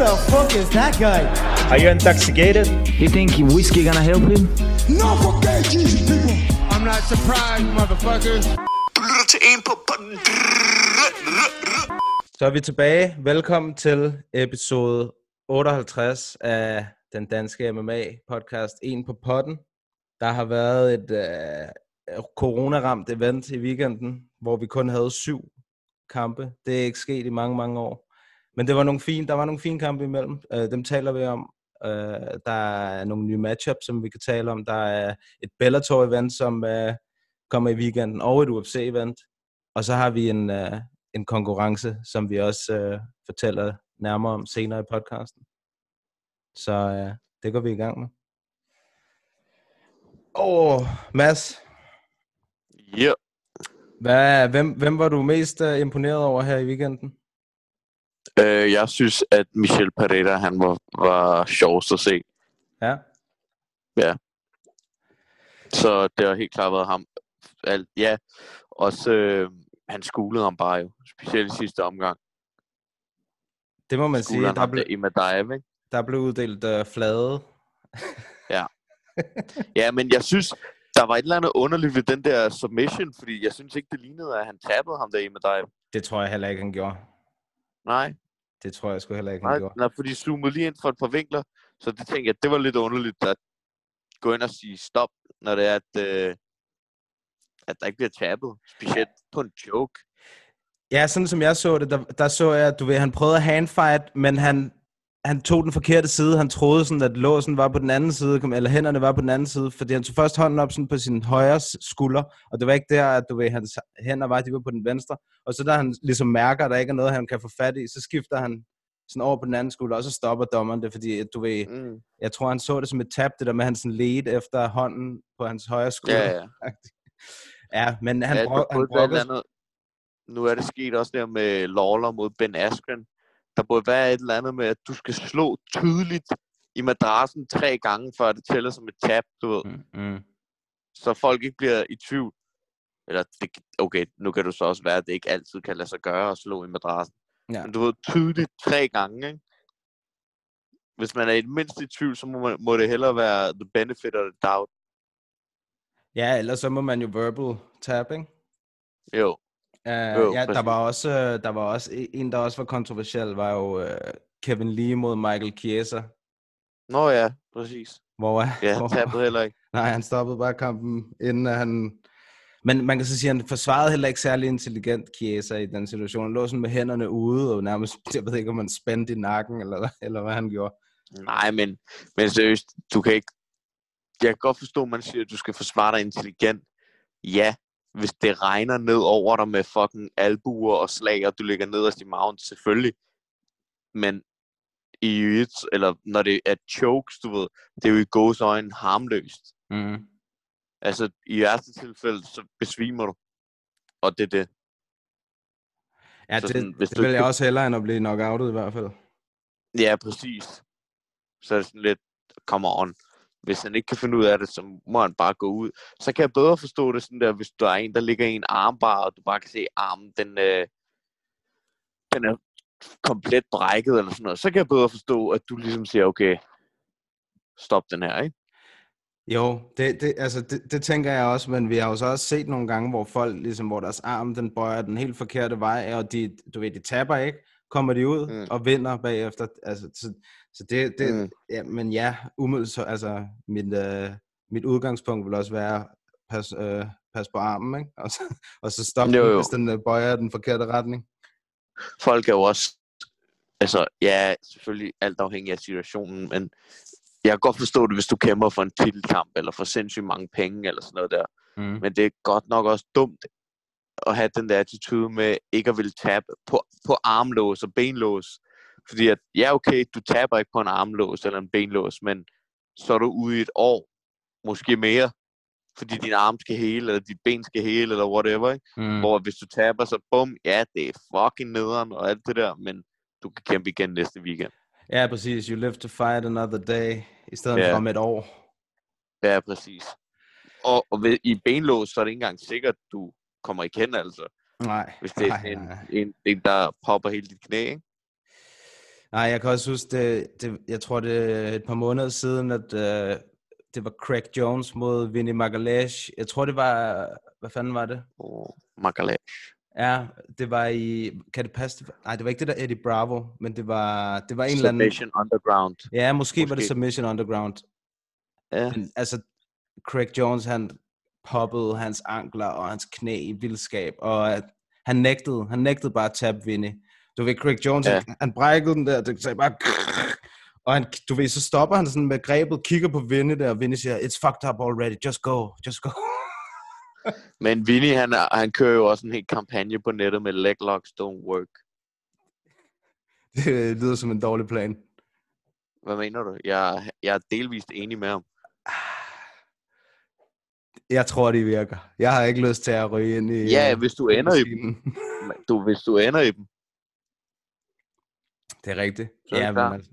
the fuck is that guy? Are you intoxicated? You think whiskey gonna help him? No fucking Jesus, people. I'm not surprised, motherfuckers. Du lytter til en på... Så er vi tilbage. Velkommen til episode 58 af den danske MMA-podcast En på potten. Der har været et øh, coronaramt event i weekenden, hvor vi kun havde syv kampe. Det er ikke sket i mange, mange år. Men det var nogle fine, der var nogle fine kampe imellem. Øh, dem taler vi om. Øh, der er nogle nye matchups, som vi kan tale om. Der er et Bellator-event, som øh, kommer i weekenden, og et UFC-event. Og så har vi en, øh, en konkurrence, som vi også øh, fortæller nærmere om senere i podcasten. Så øh, det går vi i gang med. Åh, oh, Mads, Ja, hvad, hvem, hvem var du mest uh, imponeret over her i weekenden? Øh, jeg synes, at Michel Pereira, han var, var sjovest at se. Ja. Så det har helt klart været ham. Alt, ja, også øh, han skulede ham bare jo. Specielt i sidste omgang. Det må man sige. Skulede han Der, ham ble, der i Madaev, ikke? der blev uddelt uh, flade. Ja, men jeg synes, der var et eller andet underligt ved den der submission, fordi jeg synes ikke, det lignede, at han tabede ham der i Madaev. Det tror jeg heller ikke, han gjorde. Nej, Det tror jeg sgu heller ikke, han nej, gjorde. nej, fordi de zoomede lige ind for et par vinkler, så det tænkte jeg, det var lidt underligt at gå ind og sige stop, når det er, at, øh, at der ikke bliver tabet. Specielt på en joke. Ja, sådan som jeg så det, der, der så jeg, at du ved, han prøvede at handfight, men han, han tog den forkerte side. Han troede sådan, at låsen var på den anden side, eller hænderne var på den anden side, fordi han tog først hånden op sådan på sin højre skulder, og det var ikke der, at du ved, hans hænder var, de var på den venstre. Og så da han ligesom mærker, at der ikke er noget, han kan få fat i, så skifter han sådan over på den anden skulder, og så stopper dommeren det, fordi du ved, Mm. jeg tror, han så det som et tab, det der med, at han sådan ledte efter hånden på hans højre skulder. Ja, ja. ja men han, ja, brok, han brokkede nu er det sket også der med Lawler mod Ben Askren. Der burde være et eller andet med, at du skal slå tydeligt i madrassen tre gange, før det tæller som et tab, du ved. Mm, mm. Så folk ikke bliver i tvivl. Eller, det, okay, nu kan du så også være, at det ikke altid kan lade sig gøre at slå i madrassen. Ja. Men du ved, tydeligt tre gange, ikke? Hvis man er i det mindste i tvivl, så må, man, må det hellere være the benefit of the doubt. Ja, ellers så må man jo verbal tab, ikke? Jo, Uh, Jo, ja, der præcis. var også øh, der var også en der også var kontroversiel var jo uh, Kevin Lee mod Michael Chiesa, nå ja, præcis. hvor, Ja, han tabte heller ikke. nej, han stoppede bare kampen inden han men man kan så sige, at han forsvarede heller ikke særlig intelligent Chiesa i den situation. Han lå sådan med hænderne ude, og nærmest, jeg ved ikke, om han spændte i nakken, eller, eller hvad han gjorde. Nej, men, men seriøst, du kan ikke... Jeg kan godt forstå, at man siger, at du skal forsvare dig intelligent. Ja, hvis det regner ned over dig med fucking albuer og slag, og du ligger nederst i maven, selvfølgelig. Men i jiu eller når det er chokes, du ved, det er jo i gås øjne harmløst. Mm. Altså, i værste tilfælde, så besvimer du. Og det er det. Ja, Så det, sådan, hvis det du vil jeg også hellere, end at blive knockoutet i hvert fald. Ja, præcis. Så er det sådan lidt, come on. Hvis han ikke kan finde ud af det, så må han bare gå ud. Så kan jeg bedre forstå det sådan der, hvis der er en, der ligger i en armbar, og du bare kan se, armen, den, øh, den er komplet brækket eller sådan noget. Så kan jeg bedre forstå, at du ligesom siger, okay, stop den her, ikke? Jo, det, det, altså det, det tænker jeg også, men vi har jo så også set nogle gange, hvor folk, ligesom hvor deres arm, den bøjer den helt forkerte vej, og de, du ved, de taber ikke, kommer de ud Mm. og vinder bagefter. Altså, så, så det, det Mm. ja, men ja, umiddelbart, så, altså mit, øh, mit udgangspunkt vil også være, pas, øh, pas på armen, ikke? Og så, og så stoppe Jo, den, jo. hvis den øh, bøjer den forkerte retning. folk er jo også, altså ja, selvfølgelig alt afhængig af situationen, men jeg kan godt forstå det, hvis du kæmper for en titelkamp, eller for sindssygt mange penge, eller sådan noget der. Mm. Men det er godt nok også dumt at have den der attitude med ikke at ville tabe på, på armlås og benlås. Fordi at, ja okay, du taber ikke på en armlås eller en benlås, men så er du ude i et år, måske mere, fordi din arm skal hele, eller dit ben skal hele, eller whatever, ikke? Mm. Hvor hvis du taber, så bum, ja, det er fucking nederen og alt det der, men du kan kæmpe igen næste weekend. Ja, præcis. You live to fight another day, i stedet Ja. for om et år. Ja, præcis. Og, og ved, i benlås, så er det ikke engang sikkert, du kommer igen, altså. Nej, Hvis det er nej, en, nej. en, en, der popper hele dit knæ, ikke? Nej, jeg kan også huske, det, det, jeg tror det er et par måneder siden, at øh, det var Craig Jones mod Vinny Magalash. Jeg tror det var, hvad fanden var det? Oh, Magalash. Ja, det var i, kan det passe? Nej, det var ikke det der Eddie Bravo, men det var, det var en eller anden... Submission Underground. Ja, måske, måske var det. Submission Underground. Ja. Men, altså, Craig Jones, han poppede hans ankler og hans knæ i vildskab, og at han nægtede, han nægtede bare at tabe Vinny. Du ved, Craig Jones, ja. Han, han brækkede den der, det sagde bare, og han, du ved, så stopper han sådan med grebet, kigger på Vinny der, og Vinny siger, it's fucked up already, just go, just go. Men Vinny, han, han kører jo også en helt kampagne på nettet med leg locks don't work. det lyder som en dårlig plan. Hvad mener du? Jeg, jeg er delvist enig med ham. Jeg tror, det virker. Jeg har ikke lyst til at ryge ind i... Ja, øh, hvis du ender i dem. Du, hvis du ender i dem. Det er rigtigt. Så er det ja, men altså...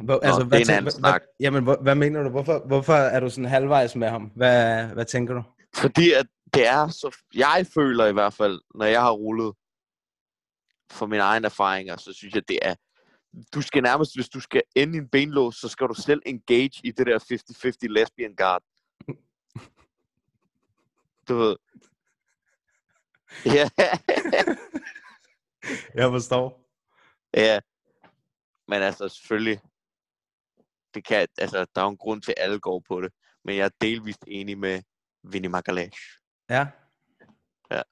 Hvor, altså, det hvad er en anden hvad, snak. Hvad, jamen, hvor, hvad mener du? Hvorfor, hvorfor er du sådan halvvejs med ham? Hvad, hvad tænker du? Fordi at det er så... Jeg føler i hvert fald, når jeg har rullet for mine egne erfaringer, så synes jeg, det er... Du skal nærmest, hvis du skal ende i en benlås, så skal du selv engage i det der 50-50 lesbian guard. Du ved. Ja, Jeg forstår. ja. Men altså, selvfølgelig, det kan, altså, der er jo en grund til, at alle går på det. Men jeg er delvist enig med Vinny Magalash. Ja. Ja.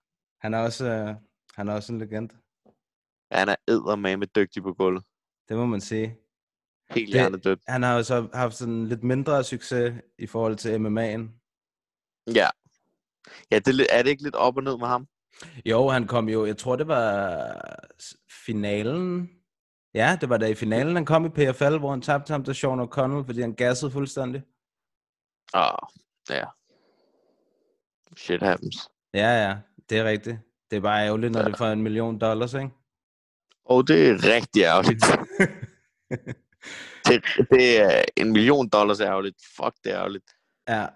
Han er også, øh, han er også en legende. Han er eddermame dygtig på gulvet. Det må man sige. Helt hjernedødt. Han har jo så haft sådan lidt mindre succes i forhold til MMA'en. Ja. Ja, det, er er det ikke lidt op og ned med ham? Jo, han kom jo, jeg tror det var finalen. Ja, det var da i finalen, han kom i PFL, hvor han tabte ham til Sean O'Connell, fordi han gassede fuldstændig. Åh, oh, ja. Shit happens. Ja, ja, det er rigtigt. Det er bare ærgerligt, når Ja. det får en million dollars, ikke? Og det er rigtig ærgerligt. det, det er en million dollars ærgerligt. Fuck, det er ærgerligt. Ja.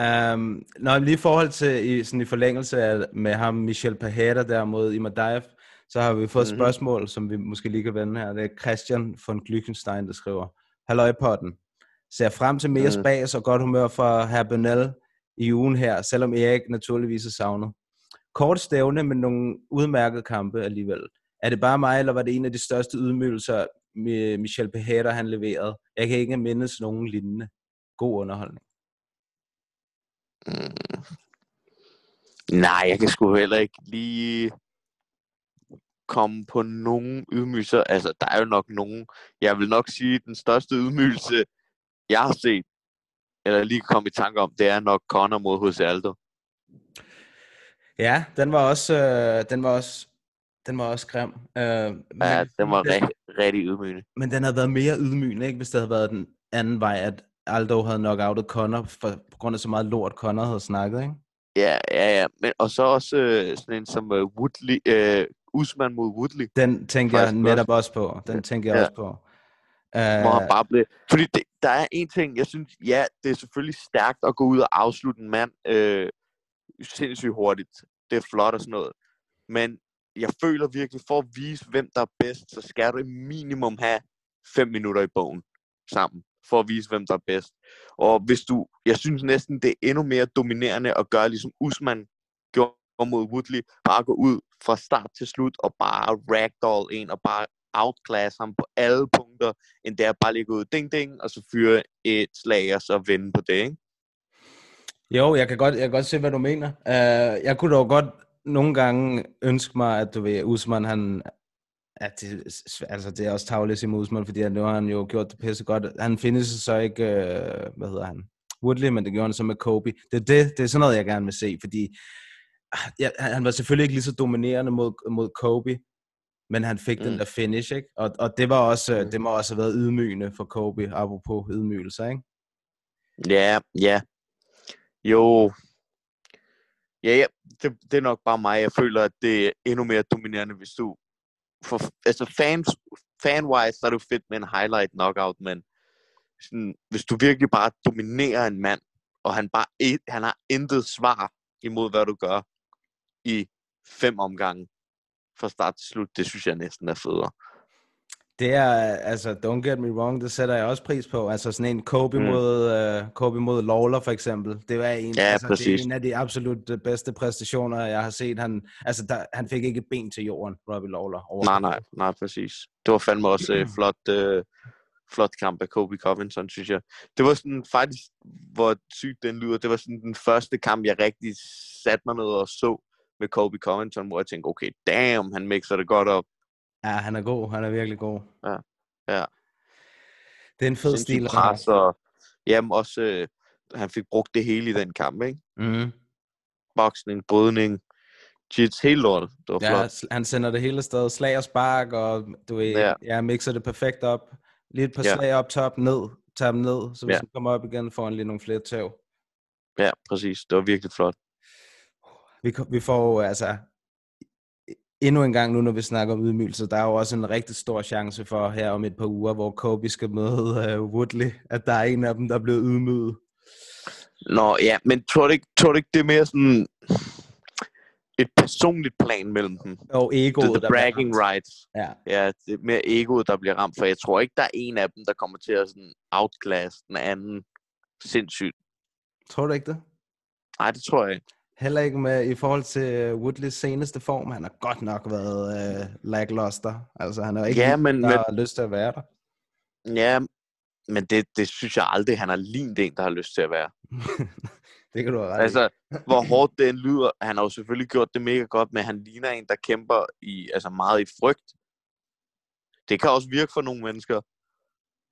Um, når lige i forhold til, i, sådan i forlængelse af, med ham, Michel Pajeda der mod Imadaev, så har vi fået et Mhm. spørgsmål, som vi måske lige kan vende her. Det er Christian von Glückenstein, der skriver, Halløj potten. Ser frem til mere Mhm. spas og godt humør fra herr Benel i ugen her, selvom Erik naturligvis er savnet. Kort stævne med nogle udmærkede kampe alligevel. Er det bare mig, eller var det en af de største ydmygelser, Mi- Michel Pajeda han leverede? Jeg kan ikke mindes nogen lignende. God underholdning. Mm. Nej, jeg kan sgu heller ikke lige komme på nogen ydmygelser. Altså, der er jo nok nogen. Jeg vil nok sige, at den største ydmygelse, jeg har set, eller lige komme i tanke om, det er nok Connor mod H.C. Aldo. Ja, den var også, øh, den var også, den var også grim. Øh, men, Ja, den var rigtig, rigtig ydmygende. Men den havde været mere ydmygende, ikke, hvis det havde været den anden vej, at Aldo havde knockoutet Conor, for, på grund af så meget lort, Conor havde snakket, ikke? Ja, ja, ja. Men, og så også øh, sådan en som øh, Woodley, øh, Usman mod Woodley, Den tænker jeg netop også på. Den tænker jeg Ja. også på. hvor han Uh, bare blev... Fordi det, der er en ting, jeg synes, ja, det er selvfølgelig stærkt at gå ud og afslutte en mand øh, sindssygt hurtigt. Det er flot og sådan noget. Men jeg føler virkelig, for at vise, hvem der er bedst, så skal du minimum have fem minutter i bogen sammen, for at vise, hvem der er bedst. Og hvis du, jeg synes næsten, det er endnu mere dominerende at gøre, ligesom Usman gjorde mod Woodley, bare gå ud fra start til slut, og bare ragdoll en, og bare outclass ham på alle punkter, end det er bare lige gå ud ding ding, og så fyre et slag, og så vinde på det, ikke? jo, jeg kan, godt, jeg kan godt se, hvad du mener. Uh, jeg kunne dog godt nogle gange ønske mig, at du ved, Usman, han... At det, altså, det er også tavligt at sige Usman, fordi nu har han jo gjort det pisse godt. Han findes så ikke, uh, hvad hedder han, Woodley, men det gjorde han så med Kobe. Det er, det, det er sådan noget, jeg gerne vil se, fordi ah, ja, han var selvfølgelig ikke lige så dominerende mod, mod Kobe, men han fik mm. den der finish, ikke? Og, og det var også, mm. Det må også have været ydmygende for Kobe, apropos ydmygelser, ikke? Ja, ja. Jo. Ja, ja. Det, det er nok bare mig. Jeg føler, at det er endnu mere dominerende, hvis du... For, altså fans, fan-wise, så er det jo fedt med en highlight knockout, men sådan, hvis du virkelig bare dominerer en mand, og han bare et, han har intet svar imod, hvad du gør i fem omgange fra start til slut, det synes jeg næsten er federe. Det er, altså, don't get me wrong, det sætter jeg også pris på. Altså sådan en Kobe, Mm. mod, uh, Kobe mod Lawler for eksempel. Det var en, Ja, altså, det præcis. er en af de absolut øh, bedste præstationer, jeg har set. Han, altså, der, han fik ikke et ben til jorden, Robbie Lawler. Nej, nej, nej, præcis. Det var fandme også øh, flot, øh, flot kamp af Kobe Covington, synes jeg. Det var sådan faktisk, hvor sygt den lyder, det var sådan den første kamp, jeg rigtig satte mig ned og så med Kobe Covington, hvor jeg tænkte, okay, damn, han mixer det godt op. Ja, han er god. Han er virkelig god. Ja, ja. Det er en fed Sindssygt stil. pres, og jamen også, øh, han fik brugt det hele i den kamp, ikke? Mhm. Boksning, brydning, jits, hele lortet. Det var Ja, flot. han sender det hele afsted. Slag og spark, og du ved, Ja. ja. mixer det perfekt op. Lige et par Ja. slag op top, ned, tager dem ned, så hvis Ja. han kommer op igen, får han lige nogle flere tæv. Ja, præcis. Det var virkelig flot. Vi, vi får altså, endnu en gang nu, når vi snakker om ydmygelse, der er jo også en rigtig stor chance for her om et par uger, hvor Kobe skal møde uh, Woodley, at der er en af dem, der bliver ydmyget. Nå, ja, men tror du ikke, tror du ikke det er mere sådan et personligt plan mellem dem? Og egoet, The, the bragging rights. Ja. Ja, det er mere egoet, der bliver ramt, for jeg tror ikke, der er en af dem, der kommer til at sådan outclass den anden sindssygt. Tror du ikke det? Nej, det tror jeg ikke. Heller ikke med i forhold til øh, Woodleys seneste form. Han har godt nok været uh, lackluster. Altså, han er ikke Ja, en, men- der men- har lyst til at være der. Ja, men det, det synes jeg aldrig, han har lignet en, der har lyst til at være. det kan du have ret. Altså, hvor hårdt det end lyder, han har jo selvfølgelig gjort det mega godt, men han ligner en, der kæmper i, altså meget i frygt. Det kan også virke for nogle mennesker,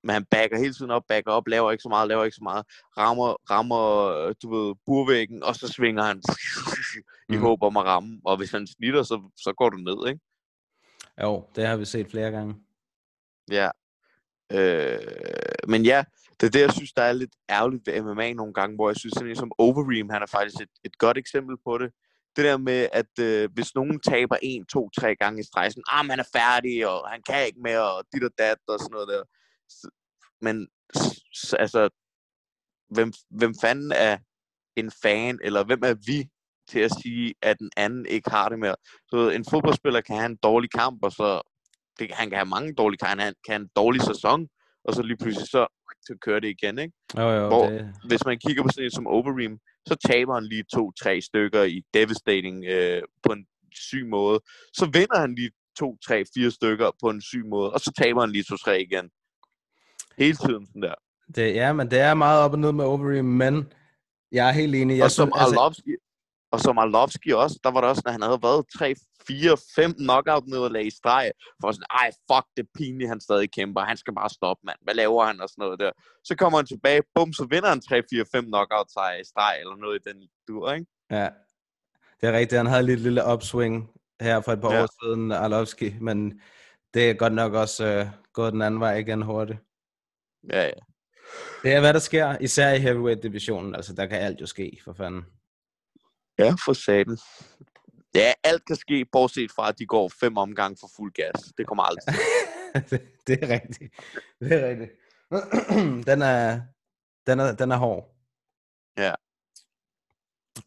men han backer hele tiden op, backer op, laver ikke så meget, laver ikke så meget, rammer, rammer øh, du ved, burvæggen, og så svinger han i Mm. håb om at ramme, og hvis han snitter, så, så går du ned, ikke? Jo, det har vi set flere gange. Ja. Øh, men ja, det er det, jeg synes, der er lidt ærgerligt ved MMA nogle gange, hvor jeg synes, sådan som Overeem, han er faktisk et, et godt eksempel på det. Det der med, at øh, hvis nogen taber en, to, tre gange i streg, sådan, ah, han er færdig, og han kan ikke mere, og dit og dat, og sådan noget der. Men, altså, hvem, hvem fanden er en fan, eller hvem er vi til at sige, at den anden ikke har det mere? Så en fodboldspiller kan have en dårlig kamp, og så det, han kan have mange dårlige kampe, han kan have en dårlig sæson, og så lige pludselig så, så kører det igen, ikke? Jo, jo, Hvor- det, Hvis man kigger på sådan en som Overeem, så taber han lige to-tre stykker i devastating øh, på en syg måde. Så vinder han lige to, tre, fire stykker på en syg måde, og så taber han lige to-tre igen. Hele tiden sådan der. det, ja, men det er meget op og ned med Overeem, men jeg er helt enig. Jeg og som altså, Arlovski, og som Arlovski også, der var der også, når han havde været 3, 4, 5 knockout nederlag i streg, for sådan, ej, fuck, det er pinligt, han stadig kæmper, han skal bare stoppe, mand, hvad laver han, og sådan noget der. Så kommer han tilbage, bum, så vinder han 3, 4, 5 knockout sejre i streg, eller noget i den dur, ikke? Ja, det er rigtigt. Han havde lige et lille upswing her for et par Ja. år siden, Arlovski, men det er godt nok også øh, gået den anden vej igen hurtigt. Ja, ja. Det er, hvad der sker, især i heavyweight-divisionen. Altså, der kan alt jo ske, for fanden. Ja, for satan. Ja, alt kan ske, bortset fra, at de går fem omgange for fuld gas. Det kommer aldrig til. det, det er rigtigt. Det er rigtigt. den, er, den, er, den er hård. Ja.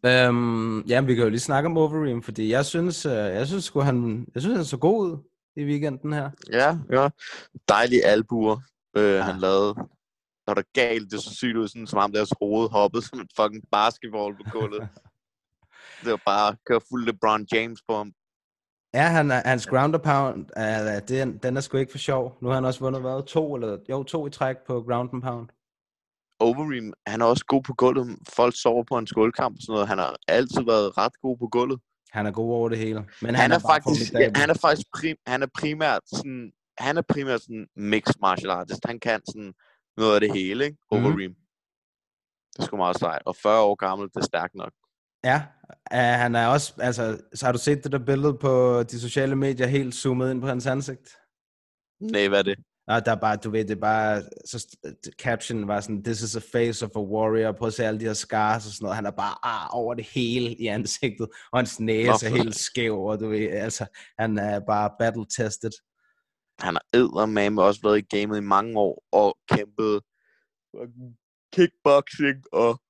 Øhm, ja, vi kan jo lige snakke om Overeem, fordi jeg synes, øh, jeg synes, han, jeg synes, han så god ud i weekenden her. Ja, ja. Dejlige albuer, øh, ja. han lavede. Når der galt, det så sygt ud, sådan, som om deres hoved hoppede som en fucking basketball på gulvet. det var bare køre fuld LeBron James på ham. Ja, han, er- hans ground and pound, uh, den, den er sgu ikke for sjov. Nu har han også vundet, hvad, to, eller, jo, to i træk på ground and pound. Overeem, han er også god på gulvet. Folk sover på en skålkamp og sådan noget. Han har altid været ret god på gulvet. Han er god over det hele. Men han, Han, er, bare faktisk, ja, han er faktisk prim, han er primært sådan, han er primært sådan mixed martial artist. Han kan sådan noget af det hele, ikke? Mhm. Overeem. Det er sgu meget sejt. Og 40 år gammel, det er stærkt nok. Ja, uh, han er også, altså, så har du set det der billede på de sociale medier helt zoomet ind på hans ansigt? Nej, hvad er det? Og der er bare, du ved, det er bare, så caption var sådan, this is a face of a warrior, prøv at se alle de her scars og sådan noget, han er bare ar over det hele i ansigtet, og hans næse Nå, er helt skæv, og du ved, altså, han er bare battle tested. Han har eddermame også været i gamet i mange år og kæmpet kickboxing og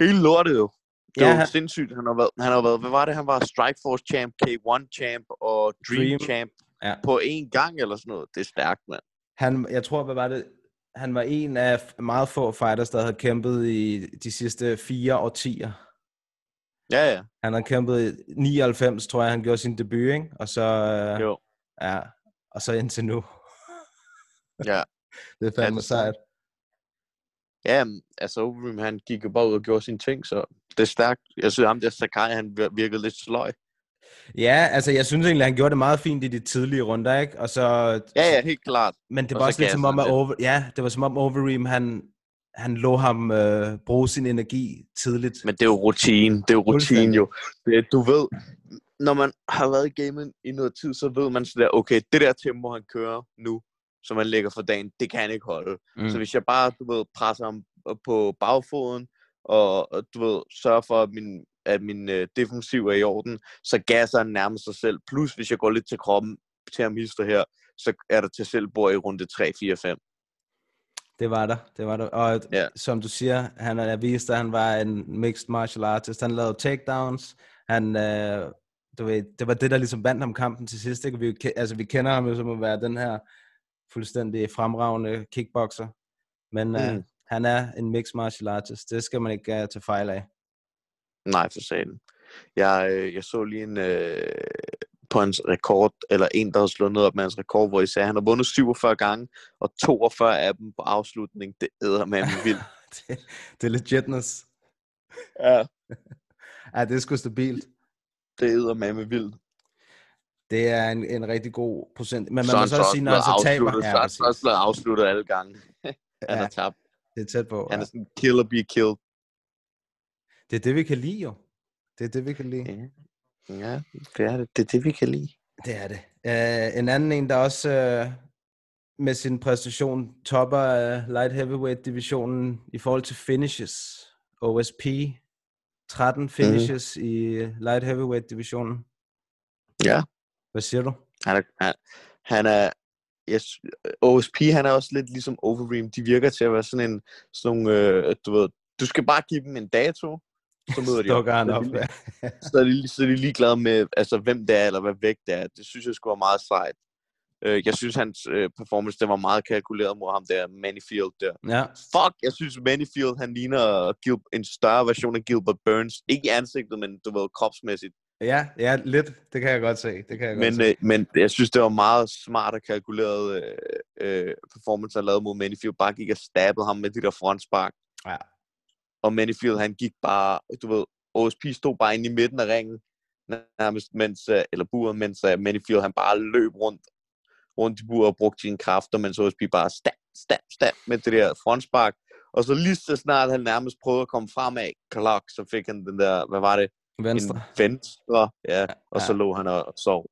hele lortet jo. Det Ja, var han- sindssygt. Han har, været, han har været, hvad var det, han var? Strikeforce champ, K1 champ og Dream, Dream. Champ. Ja. på én gang eller sådan noget. Det er stærkt, mand. Han, jeg tror, hvad var det? Han var en af meget få fighters, der havde kæmpet i de sidste fire årtier. Ja, ja. Han har kæmpet i 99, tror jeg, han gjorde sin debut, ikke? Og så, øh, Jo. Ja, og så indtil nu. Ja. Det er fandme er sejt. Ja, altså Overeem, han gik jo bare ud og gjorde sine ting, så det er stærkt. Jeg synes, ham der Sakai, han vir- virkede lidt sløj. Ja, altså jeg synes egentlig, han gjorde det meget fint i de tidlige runder, ikke? Og så, Ja, ja, helt klart. men det og var så også lidt som om, at over, ja, det var som om Overeem, han, han lå ham øh, bruge sin energi tidligt. Men det er jo rutine. Det er jo rutine jo. Det, du ved, når man har været i gamet i noget tid, så ved man sådan der, okay, det der tempo, han kører nu, som han lægger for dagen, det kan han ikke holde. Mm. Så hvis jeg bare, du ved, presser ham på bagfoden, og, og du ved, sørger for, at min, at min øh, defensiv er i orden, så gasser han nærmest sig selv. Plus, hvis jeg går lidt til kroppen til ham hister her, så er der til selvbord i runde 3, 4, 5. Det var der, det var der. Og ja. som du siger, han har vist, at han var en mixed martial artist. Han lavede takedowns. Han, øh, du ved, det var det, der ligesom vandt ham kampen til sidst. Ikke? Vi, altså, vi kender ham jo som at være den her fuldstændig fremragende kickboxer. Men øh, Mm. han er en mixed martial artist. Det skal man ikke uh, tage fejl af. Nej, for satan. Jeg, øh, jeg så lige en øh, på hans rekord, eller en, der havde slået ned op med hans rekord, hvor I sagde, at han har vundet 47 gange, og 42 af dem på afslutning. Det æder med vildt. det, det er legitness. ja, Ja, det er sgu stabilt. Det æder med vildt. Det er en, en rigtig god procent. Men man så må så også sige, når han så taber. afsluttet, så Ja, han så også blevet afsluttet alle gange. han Ja. har tabt. Det er tæt på. Han ja. er sådan kill or be killed. Det er det, vi kan lide jo. Det er det, vi kan lide. Ja, ja det er det. Det er det, vi kan lide. Det er det. Uh, en anden en, der også uh, med sin præstation topper uh, light heavyweight divisionen i forhold til finishes. OSP. 13 finishes mm. i light heavyweight divisionen. Ja. Hvad siger du? Han er, han, han er yes, OSP, han er også lidt ligesom Overeem. De virker til at være sådan en, sådan nogle, øh, du ved, du skal bare give dem en dato, så møder de op. Er op. Ja. så er, de, så er de ligeglade med, altså, hvem det er, eller hvad vægt det er. Det synes jeg skulle være meget sejt. Øh, jeg synes, hans øh, performance, det var meget kalkuleret mod ham der, Manifield der. ja. Fuck, jeg synes, Manifield, han ligner Gil, en større version af Gilbert Burns. Ikke i ansigtet, men du ved, kropsmæssigt. Ja, ja, lidt. Det kan jeg godt se. Det kan jeg godt Men, se. øh, men jeg synes, det var meget smart og kalkuleret øh, øh, performance, han lavede mod Manifield. Bare gik og stabbede ham med de der frontspark. Ja. Og Manifield, han gik bare, du ved, OSP stod bare inde i midten af ringen, nærmest, mens, øh, eller buret, mens uh, Manifield, han bare løb rundt, rundt i buret og brugte sine kræfter, mens OSP bare stab, stab, stab med det der frontspark. Og så lige så snart han nærmest prøvede at komme fremad, klok, så fik han den der, hvad var det? Venstre. En venstre, ja. Og så Ja. lå han og sov.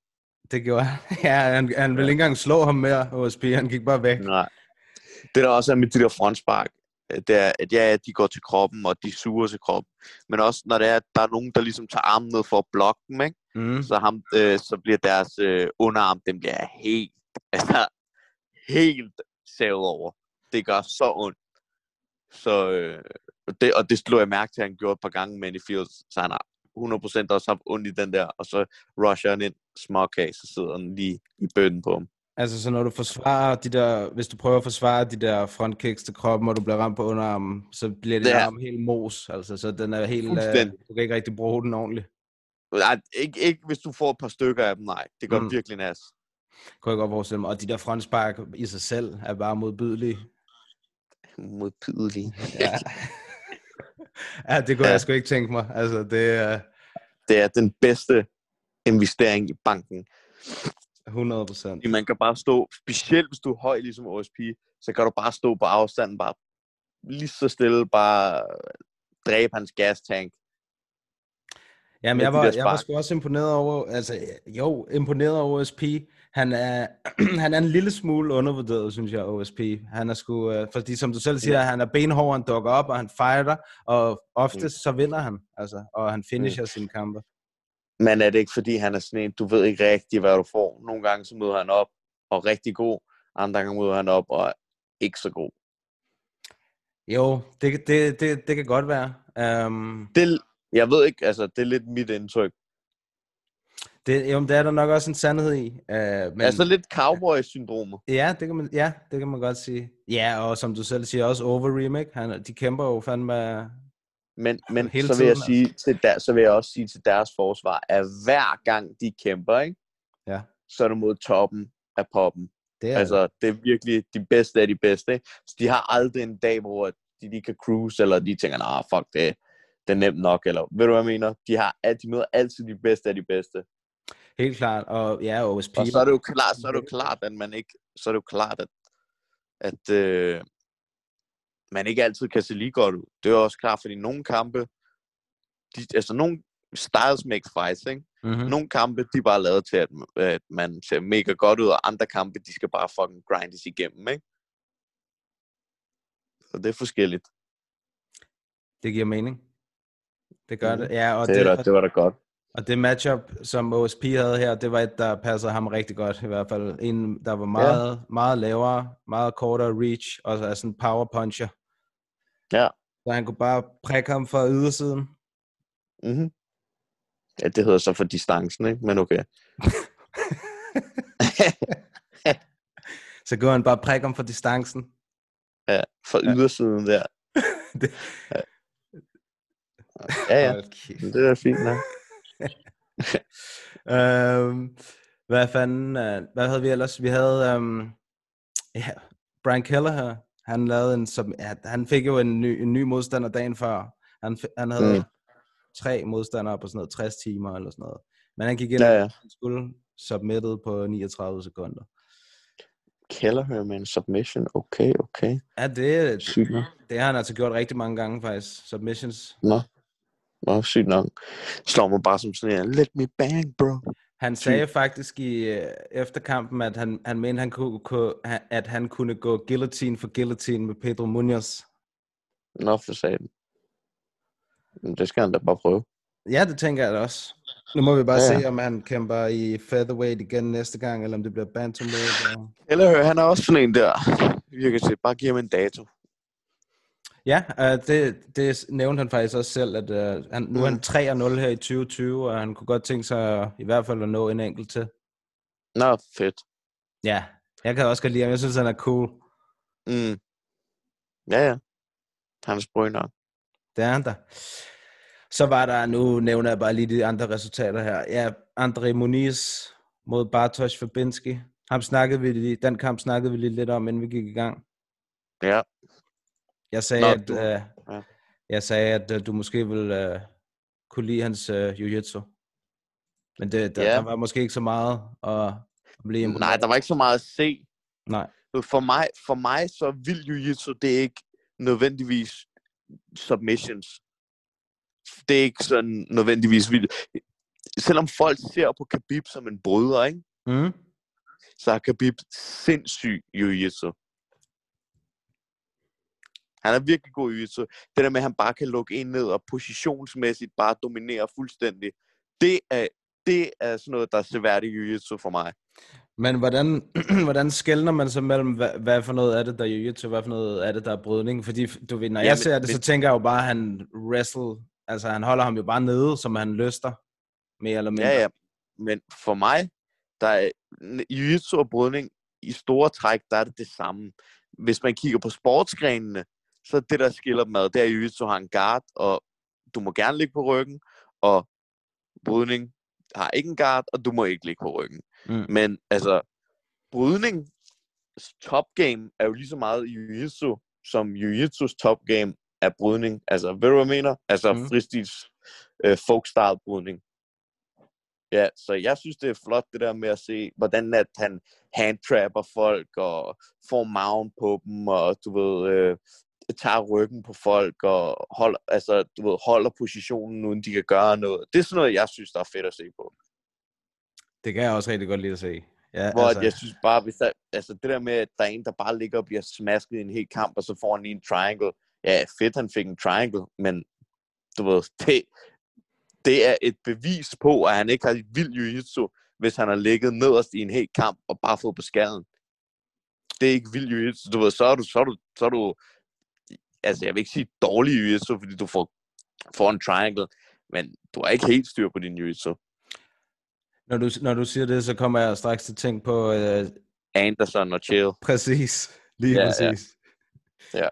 Det gjorde han. Ja, han, han ville ikke engang slå ham mere, OSP. Han gik bare væk. Nej. Det der også er med de der frontspark, det er, at ja, de går til kroppen, og de suger til kroppen. Men også når det er, at der er nogen, der ligesom tager armen ned for at blokke dem, ikke? Mm. Så, ham, øh, så bliver deres øh, underarm, den bliver helt, altså, helt savet over. Det gør så ondt. Så, øh, det, og det slog jeg mærke til, at han gjorde et par gange med i Fields, så han har 100% også haft ondt i den der, og så rusher han ind, småkage, så sidder han lige i bøtten på ham. Altså, så når du forsvarer de der, hvis du prøver at forsvare de der frontkicks til kroppen, og du bliver ramt på underarmen, så bliver din Det er- arm helt mos, altså, så den er helt, uh, du kan ikke rigtig bruge den ordentligt. Nej, ikke, ikke hvis du får et par stykker af dem, nej. Det gør mm. virkelig nas. Kunne jeg godt forestille mig. Og de der frontspark i sig selv er bare modbydelige. Modbydelige. Ja, ja det kunne Ja. jeg sgu ikke tænke mig. Altså, det er Det er den bedste investering i banken. 100 procent. Man kan bare stå, specielt hvis du er høj ligesom OSP, så kan du bare stå på afstanden, bare lige så stille, bare dræbe hans gastank. Jamen, jeg var, jeg var sgu også imponeret over, altså, jo, imponeret over OSP. Han er, han er en lille smule undervurderet, synes jeg, OSP. Han er sgu, øh, fordi som du selv siger, Ja. han er benhård, han dukker op, og han fighter, og oftest så vinder han, altså, og han finisher sine kampe. Men er det ikke, fordi han er sådan en, du ved ikke rigtig, hvad du får. Nogle gange så møder han op og er rigtig god, andre gange møder han op og er ikke så god. Jo, det, det, det, det kan godt være. Um, Det, jeg ved ikke, altså det er lidt mit indtryk. Det, jo, det er der nok også en sandhed i. Uh, men. Altså lidt cowboy-syndromet. ja, det kan man, ja, det kan man godt sige. Ja, og som du selv siger, også Overeem, ikke? Han, de kæmper jo fandme... Men, men Hele så vil jeg tiden, altså. sige til der, så vil jeg også sige til deres forsvar, at hver gang de kæmper, ikke? Ja. så er det mod toppen af poppen. Det er, Altså, det er virkelig de bedste af de bedste. Ikke? Så de har aldrig en dag, hvor de lige kan cruise, eller de tænker, nah, fuck det, det er nemt nok, eller ved du, hvad jeg mener? De, har, de møder altid de bedste af de bedste. Helt klart. Og ja, OSP. Og så er det jo klart, så er det jo klart, at man ikke, så er det jo klart, at, at øh, man ikke altid kan se lige godt ud. Det er også klart, fordi nogle kampe, de, altså nogle styles make fights, ikke? Mm-hmm. Nogle kampe, de er bare lavet til, at, at man ser mega godt ud, og andre kampe, de skal bare fucking grindes igennem, ikke? Så det er forskelligt. Det giver mening. Det gør Mhm. det. Ja, og Det, det, det, det var da godt. Og det matchup, som OSP havde her, det var et, der passede ham rigtig godt i hvert fald. En, der var meget, ja. meget lavere, meget kortere reach, og så er sådan en power puncher. Ja. Så han kunne bare prikke ham fra ydersiden. Mm-hmm. Ja, det hedder så for distancen, ikke? Men okay. Så kunne han bare prikke ham fra distancen. Ja, for ydersiden der. Det- Ja, ja. Kæft. Det er fint nok. Øhm, hvad fanden, øh, hvad havde vi ellers? Vi havde, øhm, ja, Brian Keller her. Han lavede en, som, ja, han fik jo en ny, en ny modstander dagen før. Han, han havde Mm. tre modstandere på sådan noget 60 timer eller sådan noget. Men han gik ind Ja, og ja. han skulle submitted på 39 sekunder. Kelleher med en submission. Okay, okay. Ja, det, Sygt det har han altså gjort rigtig mange gange faktisk. Submissions. Nå. Nå, sygt nok. Slår mig bare som sådan en, let me bang, bro. Han sagde faktisk i øh, efter kampen, at han, han mente, han kunne, kunne, at han kunne gå guillotine for guillotine med Pedro Munoz. Nå, for satan. Det skal han da bare prøve. Ja, det tænker jeg da også. Nu må vi bare Ja, ja, se, om han kæmper i featherweight igen næste gang, eller om det bliver bantamweight. Og... Kelleher, han er også sådan en der. Virker til, bare give ham en dato. Ja, uh, det, det nævnte han faktisk også selv, at uh, han, nu er han Mm. 3-0 her i 2020, og han kunne godt tænke sig i hvert fald at nå en enkelt til. Nå, fedt. Ja, jeg kan også godt lide ham. Jeg synes, han er cool. Mm. Ja, ja. Han er sprøg nok. Det er han da. Så var der, nu nævner jeg bare lige de andre resultater her. Ja, André Muniz mod Bartosz Fabinski. Ham snakkede vi lige, den kamp snakkede vi lige lidt om, inden vi gik i gang. Ja. Jeg sagde, Nå, at, du- øh, ja. jeg sagde, at øh, du måske ville øh, kunne lide hans øh, jiu-jitsu. Men det, der, Ja. der var måske ikke så meget at, at blive Nej, imponeret. der var ikke så meget at se. Nej. For mig, for mig så vil jiu-jitsu, det er ikke nødvendigvis submissions. Det er ikke sådan nødvendigvis vildt. Selvom folk ser på Khabib som en bryder, ikke? Mm. så er Khabib sindssyg jiu-jitsu. Han er virkelig god i jiu-jitsu. Det der med, at han bare kan lukke en ned og positionsmæssigt bare dominere fuldstændig, det er, det er sådan noget, der er seværdigt i jiu-jitsu for mig. Men hvordan, hvordan skældner man så mellem, hvad, hvad for noget er det, der er jiu-jitsu, hvad for noget er det, der er brydning? Fordi du ved, når Ja, jeg men- ser det, så men- tænker jeg jo bare, at han wrestle, altså han holder ham jo bare nede, som han lyster, mere eller mindre. Ja, ja. Men for mig, der er jiu-jitsu og brydning i store træk, der er det det samme. Hvis man kigger på sportsgrenene, så det, der skiller dem ad, det er, at jiu-jitsu har en guard, og du må gerne ligge på ryggen, og brydning har ikke en guard, og du må ikke ligge på ryggen. Mm. Men altså, brydning top game er jo lige så meget i jiu-jitsu, som jiu-jitsus top game er brydning. Altså, ved du, hvad jeg mener? Altså, Mm. fristils øh, folk-style brydning. Ja, så jeg synes, det er flot, det der med at se, hvordan at han handtrapper folk, og får mount på dem, og du ved, øh, tager ryggen på folk, og hold, altså, du ved, holder positionen, uden de kan gøre noget. Det er sådan noget, jeg synes, der er fedt at se på. Det kan jeg også rigtig godt lide at se. Ja, Hvor altså... jeg synes bare, hvis der, altså det der med, at der er en, der bare ligger og bliver smasket i en hel kamp, og så får han lige en triangle. Ja, fedt, han fik en triangle, men du ved, det, det er et bevis på, at han ikke har et vildt jiu-jitsu, hvis han har ligget nederst i en hel kamp og bare fået på skaden. Det er ikke vildt jiu-jitsu. Du ved, så er du, så er du, så er du altså jeg vil ikke sige dårlig jiu-jitsu, fordi du får, får en triangle, men du har ikke helt styr på din jiu-jitsu. Når du, når du siger det, så kommer jeg straks til at tænke på... Øh, Anderson og Chael. præcis. Lige Ja, ja. præcis. Ja.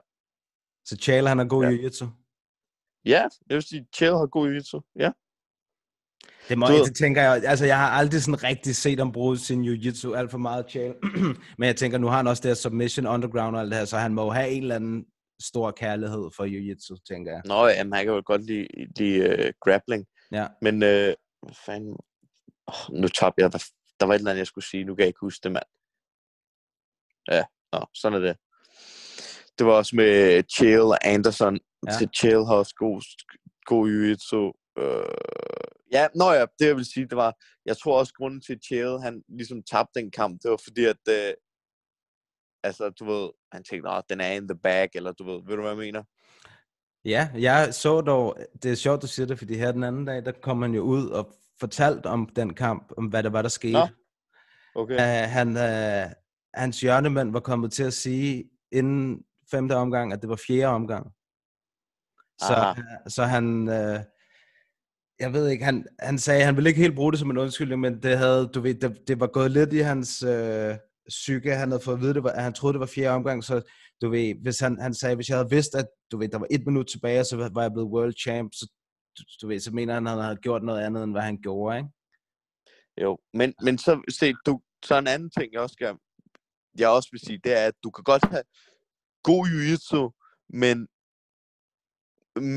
Så Chael, han er god Ja. jiu-jitsu. Ja, jeg vil sige, Chael har god jiu Ja. Det, må, Du det tænker jeg, altså jeg har aldrig sådan rigtig set ham bruge sin jiu-jitsu alt for meget, Chael. Men jeg tænker, nu har han også det her submission underground og alt det her, så han må have en eller anden stor kærlighed for jiu-jitsu, tænker jeg. Nå, jamen, han kan jo godt lide, lide uh, grappling. Ja. Men, øh, hvad fanden... Oh, nu tabte jeg. F- Der var et eller andet, jeg skulle sige. Nu kan jeg ikke huske det, mand. Ja, nå, sådan er det. Det var også med Chael Anderson. Ja. Ja. Til Chael har også god, god jiu-jitsu. Øh, ja, nå ja, det jeg vil sige, det var, jeg tror også, grunden til, at Chael, han ligesom tabte den kamp, det var fordi, at, øh, altså, du ved, han tænkte, åh, den er in the bag, eller du ved, ved du, hvad jeg mener? Ja, jeg så dog, det er sjovt, du siger det, fordi her den anden dag, der kom han jo ud og fortalte om den kamp, om hvad der var, der skete. Nå, Okay. Uh, han, uh, hans hjørnemand var kommet til at sige inden femte omgang, at det var fjerde omgang. Så, Aha. så han, uh, jeg ved ikke, han, han sagde, han ville ikke helt bruge det som en undskyldning, men det havde, du ved, det, det var gået lidt i hans øh, psyke, han havde fået at vide, det var, at han troede, det var fjerde omgang, så du ved, hvis han, han sagde, hvis jeg havde vidst, at du ved, der var et minut tilbage, så var jeg blevet world champ, så, du, du ved, så mener han, at han havde gjort noget andet, end hvad han gjorde, ikke? Jo, men, men så, se, du, så en anden ting, jeg også gerne, jeg også vil sige, det er, at du kan godt have god jiu-jitsu, men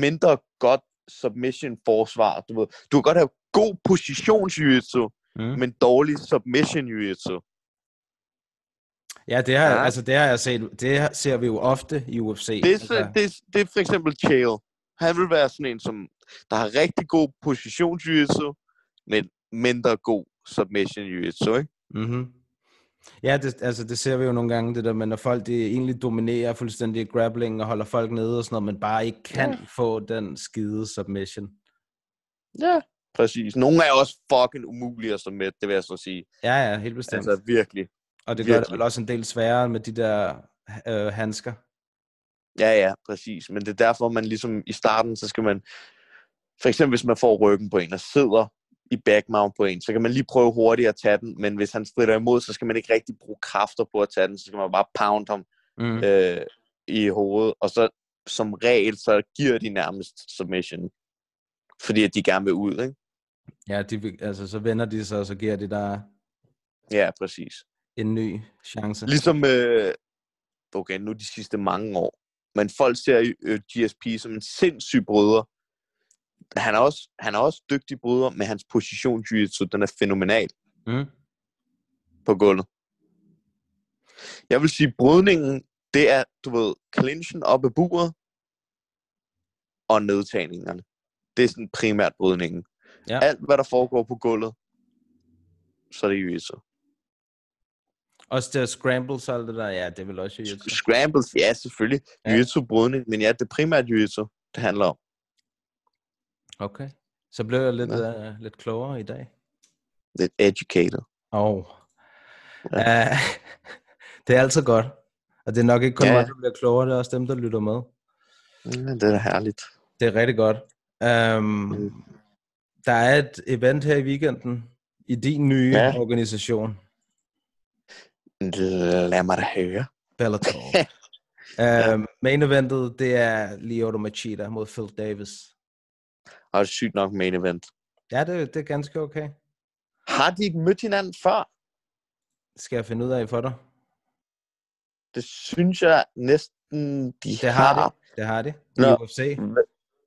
mindre godt submission forsvar. Du, ved. du kan godt have god positions jiu-jitsu, Mm. men dårlig submission jiu-jitsu. Ja, det har, Ja. altså, det har jeg set, det ser vi jo ofte i UFC. Det er, altså, så, det, er- det er for eksempel Chael. Han vil være sådan en, som der har rigtig god positions jiu-jitsu, men mindre god submission jiu-jitsu, ikke? Mm-hmm. Ja, det, altså det ser vi jo nogle gange, det der, men når folk de egentlig dominerer fuldstændig grappling og holder folk nede og sådan noget, men bare ikke kan Ja. få den skide submission. Ja. Præcis. Nogle er også fucking umulige at med, det vil jeg så sige. Ja, ja, helt bestemt. Altså virkelig. Og det gør det virkelig. vel også en del sværere med de der øh, handsker. Ja, ja, præcis. Men det er derfor, man ligesom i starten, så skal man, for eksempel hvis man får ryggen på en og sidder i backmount på en, så kan man lige prøve hurtigt at tage den, men hvis han strider imod, så skal man ikke rigtig bruge kræfter på at tage den, så skal man bare pound ham Mm. øh, i hovedet, og så som regel, så giver de nærmest submission, fordi at de gerne vil ud, ikke? Ja, de, altså, så vender de sig, og så giver de der Ja, præcis. En ny chance. Ligesom, øh, okay, nu de sidste mange år, men folk ser øh, GSP som en sindssyg bryder. Han er også, han er også dygtig bryder, men hans position jiu den er fænomenal Mm. på gulvet. Jeg vil sige, brydningen, det er, du ved, clinchen op ad buret, og nedtagningerne. Det er sådan primært brydningen. Ja. Alt, hvad der foregår på gulvet, så er det jiu Også det scrambles og alt det der, ja, det vil også jiu Scrambles, ja, selvfølgelig. Ja. Jiu-jitsu brydning, men ja, det er primært jiu det handler om. Okay. Så blev jeg lidt, Ja. uh, lidt klogere i dag. Lidt educated. Og ja. uh, det er altid godt. Og det er nok ikke kun Ja. mig, der bliver klogere, det er også dem, der lytter med. Ja, det er herligt. Det er rigtig godt. Um, Mm. der er et event her i weekenden i din nye ja. organisation, Lad mig da høre. Bellator. um, main eventet, det er Lyoto Machida mod Phil Davis. Og det er sygt nok main event. Ja, det, det er ganske okay. Har de ikke mødt hinanden før? Skal jeg finde ud af for dig. Det synes jeg næsten, de Det har de. Det har de. I Nå. UFC.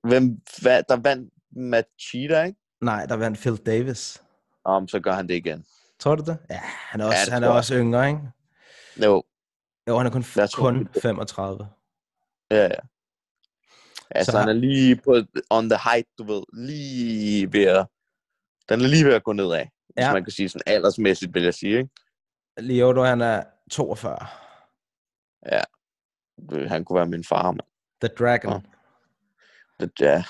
Hvem, hvad, der vandt Machida, ikke? Nej, der vandt Phil Davis. Om, så gør han det igen. Tror du det? Ja, han er også, det han er også yngre, ikke? Jo, Jo, han er kun, tror, kun det- 35. ja, ja. Altså, Så- han er lige på on the height, du ved. Lige ved at... Den er lige ved at gå nedad. Ja. Hvis Ja. man kan sige sådan aldersmæssigt, vil jeg sige, ikke? Lyoto, han er 42. Øh, Han kunne være min far, mand. The Dragon. Det, ja.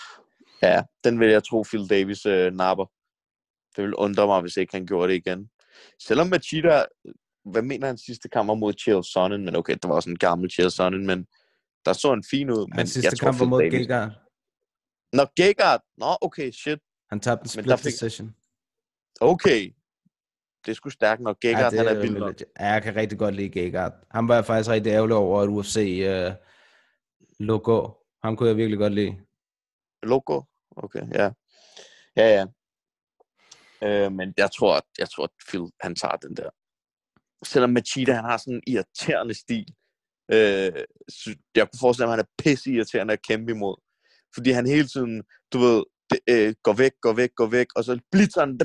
ja, den vil jeg tro, Phil Davis øh, napper. Det vil undre mig, hvis ikke han gjorde det igen. Selvom Machida, hvad mener han sidste kamp var mod Chael Sonnen, men okay, det var også en gammel Chael Sonnen, men der så en fin ud. Men sidste jeg tror, kamp var mod Davis- Gegard. Nå, Gegard. Nå, okay, shit. Han tabte en split fik- decision. Okay. det sgu stærkt nok. Gegard, det han er vild nok. Ja, jeg kan rigtig godt lide Gegard. Han var jeg faktisk rigtig ærgerlig over, at UFC uh, lå. Ham kunne jeg virkelig godt lide. Logo? Okay, ja. Ja, ja. Øh, men jeg tror, jeg tror, at Phil, han tager den der. Selvom Machida, han har sådan en irriterende stil. Øh, sy- jeg kunne forestille mig, at han er pisse irriterende at kæmpe imod. Fordi han hele tiden, du ved, det, øh, går væk, går væk, går væk, og så blitzer han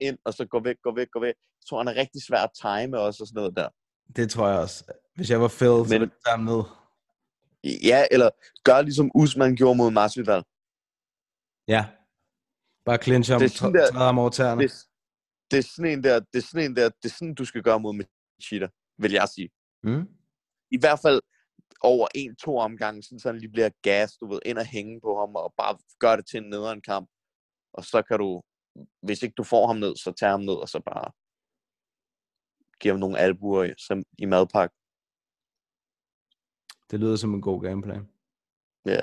ind, og så går væk, går væk, går væk. Jeg tror, han er rigtig svær at time også og sådan noget der. Det tror jeg også. Hvis jeg var Phil, så Men- ville jeg ned. Ja, eller gør ligesom Usman gjorde mod Masvidal. Ja. Bare clinch ham, Det er sådan der- træde ham over tæerne. Det, det er sådan en der, det er sådan en der, det er sådan, du skal gøre mod Machida, vil jeg sige. Mm? i hvert fald over en-to omgange, sådan, så han lige bliver gas, du ved, ind og hænge på ham, og bare gør det til en nederen kamp. Og så kan du, hvis ikke du får ham ned, så tager ham ned, og så bare giver ham nogle albuer i, som, i madpakke. Det lyder som en god gameplan. Ja.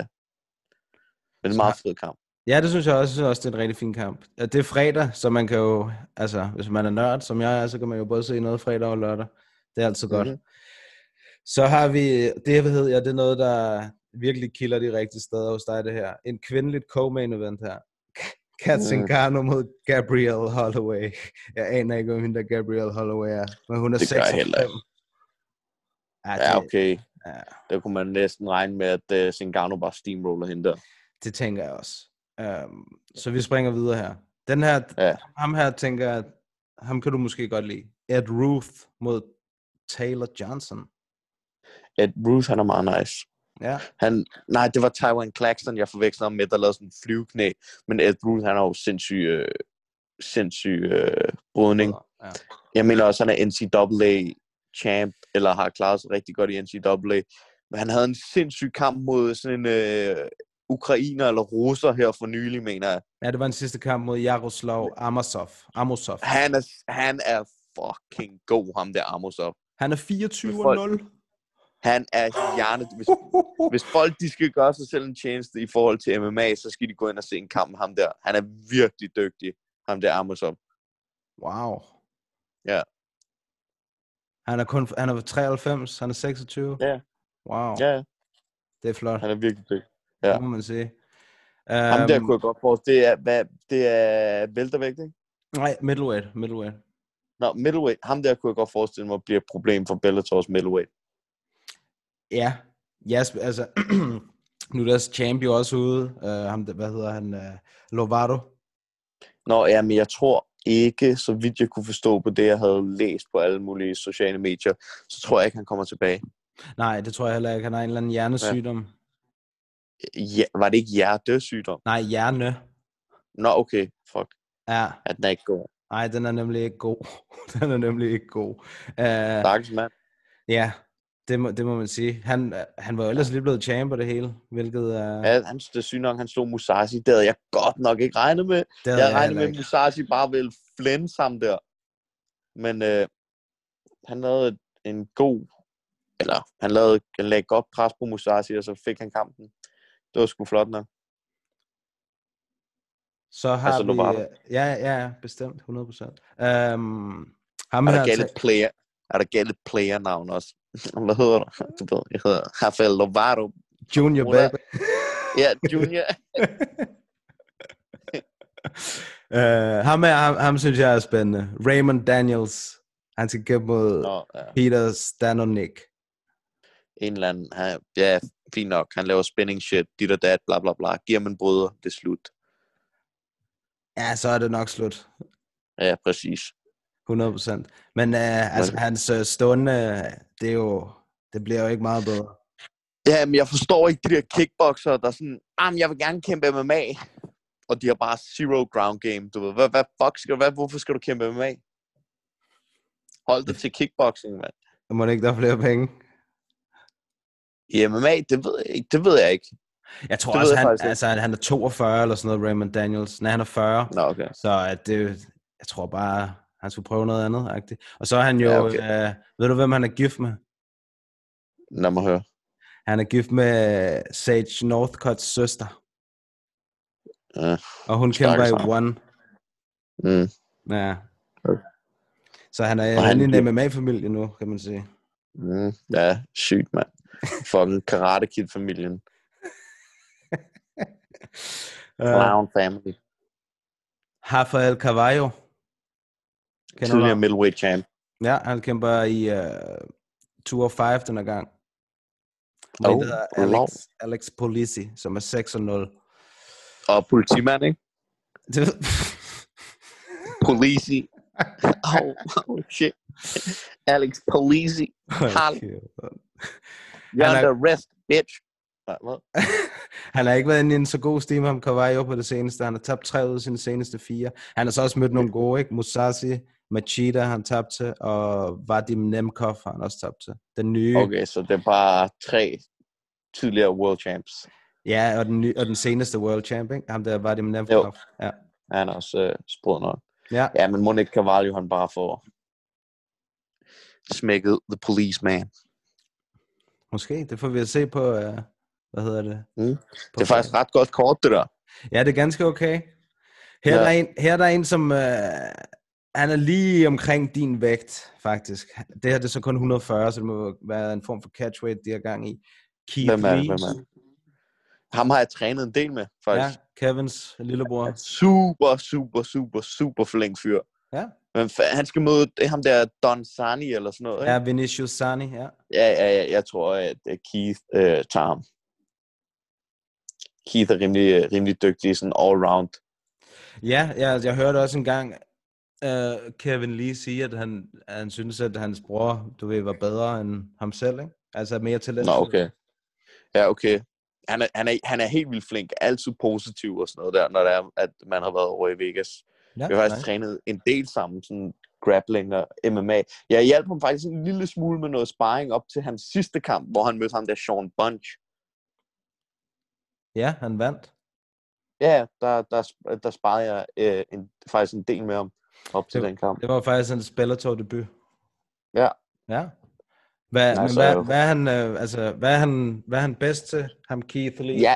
Men det er en meget fed kamp. Ja, det synes jeg også. Jeg synes også, det er en rigtig fin kamp. Ja, Det er fredag, så man kan jo, altså, hvis man er nørd, som jeg er, så kan man jo både se noget fredag og lørdag. Det er altid godt. Mhm. Så har vi, det hvad hedder jeg, det er noget, der virkelig kilder de rigtige steder hos dig, det her. En kvindeligt co-main event her. Kat Mm. Zingano mod Gabrielle Holloway. Jeg aner ikke, hvem hende der Gabrielle Holloway er, men hun er Det gør 6 jeg heller. Ja, Ja, det, okay. ja. Der kunne man næsten regne med, at uh, Zingano bare steamroller hende der. det tænker jeg også. Um, så vi springer videre her. Den her, Ja. ham her tænker jeg, ham kan du måske godt lide. Ed Ruth mod Taylor Johnson. Ed Bruce, han er meget nice. Ja, Han, nej, det var Taiwan Claxton, jeg forvekslede ham med, der lavede sådan en flyveknæ. Men Ed Bruce, han har jo sindssyg, øh, sindssyg øh, brydning. ja. Jeg mener også, han er NCAA champ, eller har klaret sig rigtig godt i NCAA. Men han havde en sindssyg kamp mod sådan en øh, ukrainer eller russer her for nylig, mener jeg. ja, det var en sidste kamp mod Jaroslav Amosov. Amosov. Han er, han er fucking god, ham der Amosov. Han er 24 Hvis folk- 0. Han er hjerne... Hvis, hvis folk de skal gøre sig selv en tjeneste i forhold til MMA, så skal de gå ind og se en kamp med ham der. Han er virkelig dygtig, ham der Amosov. Wow. Ja. Han er kun han er 93, han er 26. Ja. Wow, Ja, det er flot. han er virkelig dygtig. Ja. Det må man sige. Ham der Øhm, kunne jeg godt forestille. Det er, hvad, det er væltervægt, ikke? Nej, middleweight, middleweight. Nå, middleweight. Ham der kunne jeg godt forestille mig bliver et problem for Bellators middleweight. Ja, ja sp- altså, nu er deres champ jo også ude. Uh, ham, der- hvad hedder han? Uh, Lovato. Nå, ja, men jeg tror ikke, så vidt jeg kunne forstå på det, jeg havde læst på alle mulige sociale medier, så tror jeg ikke, han kommer tilbage. Nej, det tror jeg heller ikke. Han har en eller anden hjernesygdom. Ja, var det ikke hjertesygdom? Nej, hjerne. Nå, okay. Fuck. Ja, At den er ikke god. nej, den er nemlig ikke god. den er nemlig ikke god. Uh, Stakkels mand. ja, det må, det må man sige. Han, han var jo ellers lige blevet champ og det hele, hvilket uh, Ja, han, det sygt nok, han slog Musashi. Det havde jeg godt nok ikke regnet med. det Jeg regnede med, at. Musashi bare ville flænde ham der. Men øh, han lavede en god... Eller han, lavede, han lagde godt pres på Musashi, og så fik han kampen. Det var sgu flot nok. Så har Altså, vi... Lovato. Ja, ja, bestemt, 100%. Um, ham Er der galt et player, er der galt player-navn også? Hvad hedder du? Du ved, jeg hedder Rafael Lovato. Junior er- Baby. Ja, junior. uh, ham, er, ham, ham synes jeg er spændende. Raymond Daniels. Han skal kæmpe mod Nå, ja. Peter Stanonik. En eller anden. Han, ja, fint nok. Han laver spinning shit. Dit og dat, bla bla bla. Giver en bryder. Det er slut. Ja, så er det nok slut. Ja, præcis. 100%. Men uh, altså, hans uh, stående, øh, det er jo... Det bliver jo ikke meget bedre. Ja, men jeg forstår ikke de der kickboxer, der er sådan, ah, men jeg vil gerne kæmpe MMA. Og de har bare zero ground game, du ved. Hvad, hvad fuck skal du, hvad, hvorfor skal du kæmpe MMA? Hold dig til kickboxing, mand. Må det ikke, der er flere penge? I MMA, det ved jeg ikke. Det ved jeg ikke. Jeg tror Det også, jeg han, altså, han er 42 eller sådan noget, Raymond Daniels. Nej, han er 40. Nå, okay. Så at det, jeg tror bare, han skulle prøve noget andet. Agtigt. Og så er han jo, Ja, okay. øh, ved du hvem han er gift med? Lad mig høre. Han er gift med Sage Northcotts søster. Ja. Og hun kæmper i. One. Mm. Ja. Okay. Så han er Og han inde i en MMA-familie nu, kan man sige. Mm, ja, sygt, mand. Fucking Karate Kid-familien. Uh, Clown family. Rafael Carvalho. Kender du Tidligere ham? middleweight champ. Ja, han kæmper i uh, 205 den her gang. Med Oh, hedder lov. Alex, Alex Polisi, som er 6 og 0. Og politimand, ikke? Polisi. oh, oh, shit. Alex Polisi. Hold. You're Han er- under arrest, bitch. Han har ikke været inde i en så god stime, ham Carvalho på det seneste. Han har tabt tre ud af sine seneste fire. Han har så også mødt nogle gode, ikke? Musashi, Machida har han tabt til, og Vadim Nemkov har han også tabt til. Den nye, Okay, så det er bare tre tidligere world champs. ja, og den, nye, og den seneste world champ, ikke? Ham der Vadim Nemkov. Ja. Han er også øh, sprød nok. ja, Ja, men Monique Carvalho, han bare får smækket the policeman. Måske. Det får vi at se på, uh, hvad hedder det? Mm. Det er faktisk ret godt kort, det der. Ja, det er ganske okay. Her, Ja. ja. er, der en, her er der en, som... Uh, han er lige omkring din vægt, faktisk. Det her det er så kun 140, så det må være en form for catchweight, de har gang i. Keith Hvem er det? Hvem er det? Ham har jeg trænet en del med, Ja, faktisk. Kevins lillebror. Ja. Super, super, super, super flink fyr. Ja. Men han skal møde ham der Don Sani eller sådan noget, ikke? Ja, Vinicius Sani, ja. Ja, ja, ja, jeg tror, at øh, Keith øh, tager ham. Keith er rimelig, øh, rimelig dygtig, sådan all-round. Ja, ja, jeg hørte også engang uh, Kevin Lee sige, at han, at han synes, at hans bror, du ved, var bedre end ham selv, ikke? Altså mere talent. Nå, okay. Ja, okay. Han er, han, er, han er helt vildt flink, altid positiv og sådan noget der, når det er, at man har været over i Vegas. Ja, Vi har faktisk nice. trænet en del sammen, sådan grappling og MMA. Jeg hjalp ham faktisk en lille smule med noget sparring op til hans sidste kamp, hvor han mødte ham der Sean Bunch. Ja, han vandt. Ja, der, der, der sparede jeg øh, en, faktisk en del med ham op til Det- den kamp. Det var faktisk hans Bellator debut. Ja. Ja. Hvad, Nej, men hvad, hvad, er han, øh, altså, hvad, er han, hvad er han bedst til, ham Keith Lee? Ja,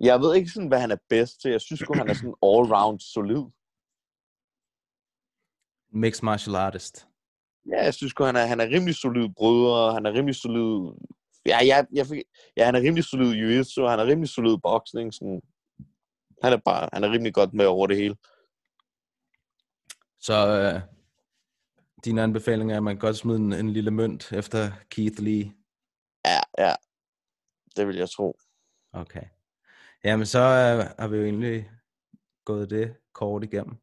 jeg ved ikke sådan, hvad han er bedst til. Jeg synes sgu, han er sådan all-round solid. Mixed martial artist. Ja, jeg synes han er, han er rimelig solid bryder, han er rimelig solid... Ja, jeg, jeg fik, ja, han er rimelig solid jiu-jitsu, han er rimelig solid boksning. Sådan. Han er bare, han er rimelig godt med over det hele. Så øh, din anbefaling er, at man godt smide en, en lille mønt efter Keith Lee. Ja, ja. Det vil jeg tro. Okay. Jamen, så øh, har vi jo egentlig gået det kort igennem.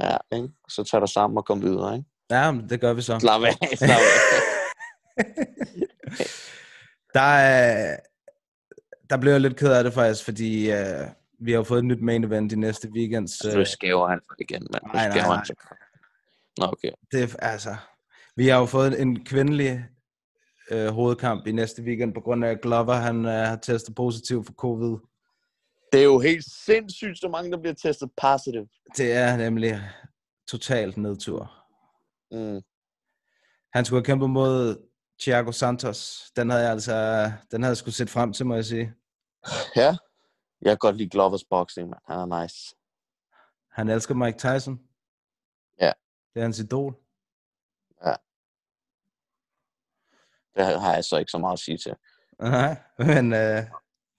Ja, ikke? Så tager dig sammen og kom videre, ikke? Ja, men det gør vi så. Slap af, slap af. der, er, der blev jeg lidt ked af det faktisk, fordi øh, vi har fået et nyt main event i næste weekend. Så, Så skæver han igen, mand. Nej, nej, nej. han. Nå, okay. det, er- altså, vi har jo fået en kvindelig øh, hovedkamp i næste weekend, på grund af at Glover han, øh, har testet positiv for covid. Det er jo helt sindssygt, så mange, der bliver testet positive. Det er nemlig totalt nedtur. Mm. Han skulle have kæmpet mod Thiago Santos. Den havde jeg altså, den havde jeg skulle set frem til, må jeg sige. Ja. Jeg kan godt lide Glovers boxing, man. Han er nice. Han elsker Mike Tyson. Ja. Det er hans idol. Det har jeg så ikke så meget at sige til. Nej, men øh,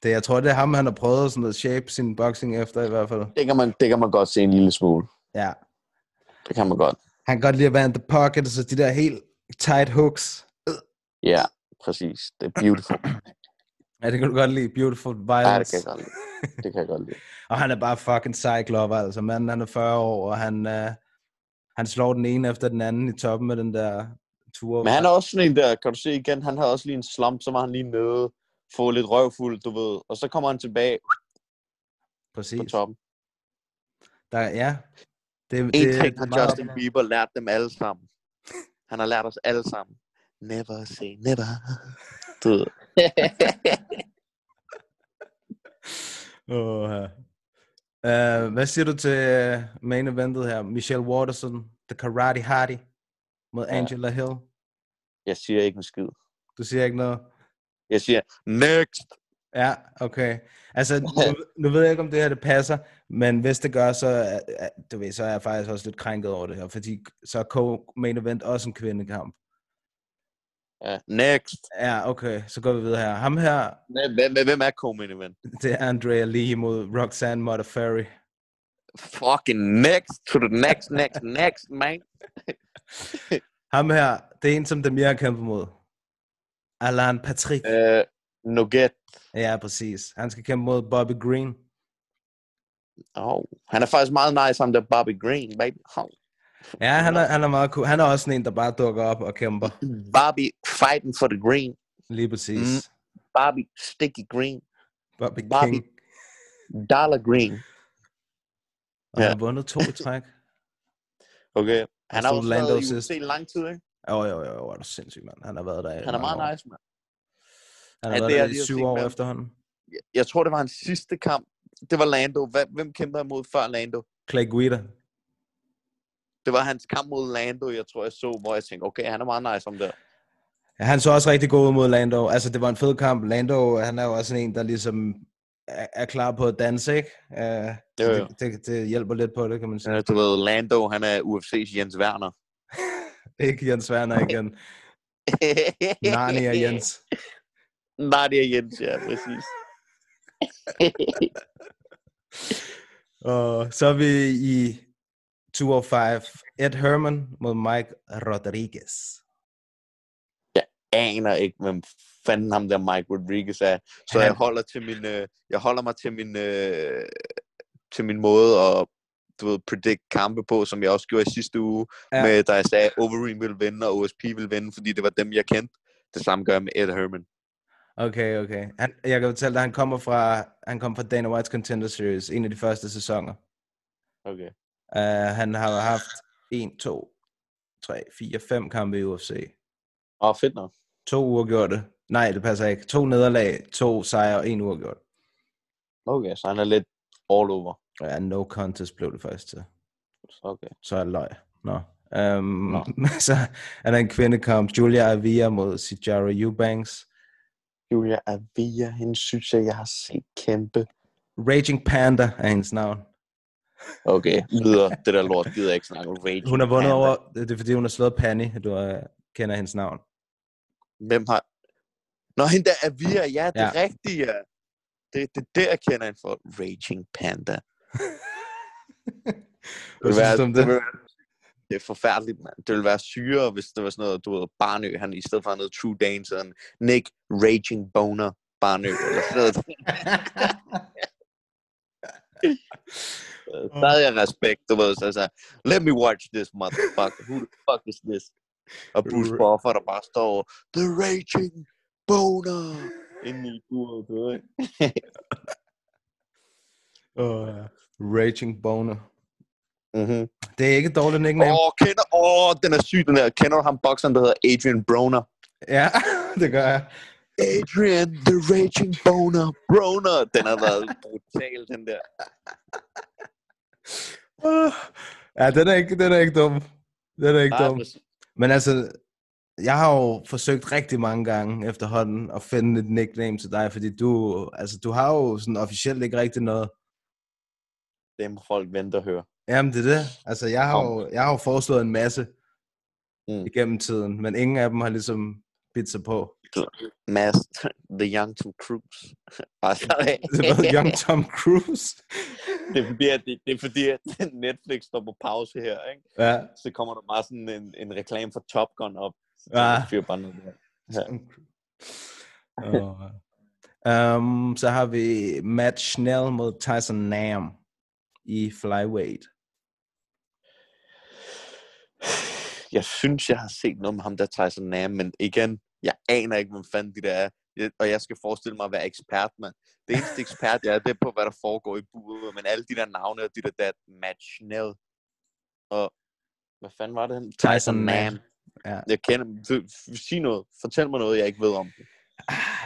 det, jeg tror, det er ham, han har prøvet sådan at shape sin boxing efter i hvert fald. Det kan man, det kan man godt se en lille smule. Ja. Det kan man godt. Han kan godt lide at være in the pocket, så de der helt tight hooks. Ja, præcis. Det er beautiful. Ja, det kan du godt lide. Beautiful Ja, det violence. kan jeg godt lide. Det kan jeg godt lide. Og han er bare fucking Glover, altså. Manden, han er 40 år, og han, øh, han slår den ene efter den anden i toppen med den der tur. Men han er også sådan en der, kan du se igen, han havde også lige en slump, så var han lige nede, få lidt røvfuld, du ved, og så kommer han tilbage på Præcis. toppen. Der, ja. Det, En det, ting har meget Justin op- Bieber lært dem alle sammen. Han har lært os alle sammen. Never say never. Du ved. Ja. Uh, hvad siger du til uh, main eventet her? Michelle Waterson, The Karate Hardy mod Ja. Angela Hill. Jeg siger ikke en skid. Du siger ikke noget? Jeg siger, next. Ja, okay. Altså, nu, nu ved jeg ikke, om det her det passer, men hvis det gør, så, du ved, så er jeg faktisk også lidt krænket over det her, fordi så er co-main event også en kvindekamp. Ja. Next. Ja, okay, så går vi videre her. Ham her, Hvem, hvem, hvem er co-main event? det er Andrea Lee mod Roxanne Modafferi. Fucking next to the next, next, next, man. Ham her, det er en, som Demir har kæmpet mod. Alan Patrick. Uh, Nugget. Ja, præcis. Han skal kæmpe mod Bobby Green. Oh, han er faktisk meget nice, ham der Bobby Green, baby. Oh. Ja, han er, han er meget cool. Han er også en, der bare dukker op og kæmper. Bobby fighting for the green. Lige præcis. Bobby sticky green. Bobby Bobby. King. Dollar green. Og han Ja. har vundet to i træk. Okay. Han har Lando været i. UFC lang tid, ikke? Jo, jo, jo, hvor er du sindssyg, mand. Han har været der i Han er meget år. nice, mand. Han har Ja, været det er der i syv år med. efterhånden. Jeg- tror, det var hans sidste kamp. Det var Lando. Hvem kæmpede han mod før Lando? Clay Guida. Det var hans kamp mod Lando, jeg tror, jeg så, hvor jeg tænkte, okay, han er meget nice om der. Ja, han så også rigtig god ud mod Lando. Altså, det var en fed kamp. Lando, han er jo også en, der ligesom er, er klar på at danse, ikke? Uh, Jo, jo. det, det, det, hjælper lidt på det, kan man sige. Ja, Du ved, Lando, han er UFC's Jens Werner. Ikke Jens Werner igen. Narnia Jens. Narnia Jens, ja, præcis. Og så er vi i 205. Ed Herman mod Mike Rodriguez. aner ikke, hvem fanden ham der Mike Rodriguez er. Så jeg holder til min, øh, jeg holder mig til min, øh, til min måde at du ved, predict kampe på, som jeg også gjorde i sidste uge, Ja. med, da jeg sagde, at Overeem ville vinde, og OSP ville vinde, fordi det var dem, jeg kendte. Det samme gør jeg med Ed Herman. Okay, okay. Han, jeg kan fortælle dig, han kommer fra, han kom fra Dana White's Contender Series, en af de første sæsoner. Okay. Uh, han har haft 1, 2, 3, 4, 5 kampe i UFC. Åh, fedt nok. To uafgjorte. Nej, det passer ikke. To nederlag, to sejre og en uafgjort. Okay, så han er lidt all over. Ja, no contest blev det faktisk til. Så Okay. Så er det løg. Nå. Um, Nå. så er der en kvindekamp. Julia Avia mod Sijara Eubanks. Julia Avia, hende synes jeg, jeg har set kæmpe. Raging Panda er hendes navn. Okay, videre. Det der lort gider jeg ikke snakke om. Raging Hun har vundet Panda. over, det er fordi hun har slået Penny, du uh, kender hendes navn. Hvem har... Nå, hende der Avia, ja, det Ja. rigtigt, ja. Det, det er der, jeg kender hende for. Raging Panda. Hvad synes du om det? det er forfærdeligt, mand. Det ville være syre, hvis det var sådan noget, du ved, Barnø, han i stedet for noget True Dane, så han Nick Raging Boner Barnø, eller sådan noget. Så havde jeg respekt, du ved, så sagde, let me watch this motherfucker, who the fuck is this? Og Bruce Buffer, der bare står, the Raging Boner, inde i buret, du ved, ikke? uh, Raging Boner. Mhm. Det er ikke et dårligt nickname. Åh, kender, åh, den er syg, den der. Kender du ham bokseren, der hedder Adrian Broner? Ja, det gør jeg. Adrian, the Raging Boner, Broner. Den har været brutal, den der. Uh, ja, den er ikke, den er ikke dum. Den er ikke Nej, dum. præcis. Men altså, jeg har jo forsøgt rigtig mange gange efterhånden at finde et nickname til dig, fordi du, altså, du har jo sådan officielt ikke rigtig noget. Det må folk vente og høre. Jamen, det er det. Altså, jeg har jo, jeg har jo foreslået en masse Mm. igennem tiden, men ingen af dem har ligesom bidt sig på. Mads, The Young Tom Cruise. Det var Young Tom Cruise. det, er fordi, at det, det er fordi, at Netflix står på pause her, ikke? ja. Så kommer der bare sådan en, en reklame for Top Gun op. Så Ja. fyrer bare noget der. Ja. Og, um, så har vi Matt Schnell mod Tyson Nam i flyweight. Jeg synes, jeg har set noget med ham, der tager sådan nærme, men igen, jeg aner ikke, hvem fanden de der er. Og jeg skal forestille mig at være ekspert, mand. Det eneste ekspert, jeg er, det er på, hvad der foregår i buret, men alle de der navne og de der, der Matt Schnell. Og hvad fanden var det? han? Tyson Nam. Ja. Jeg kender Sig noget. Fortæl mig noget, jeg ikke ved om.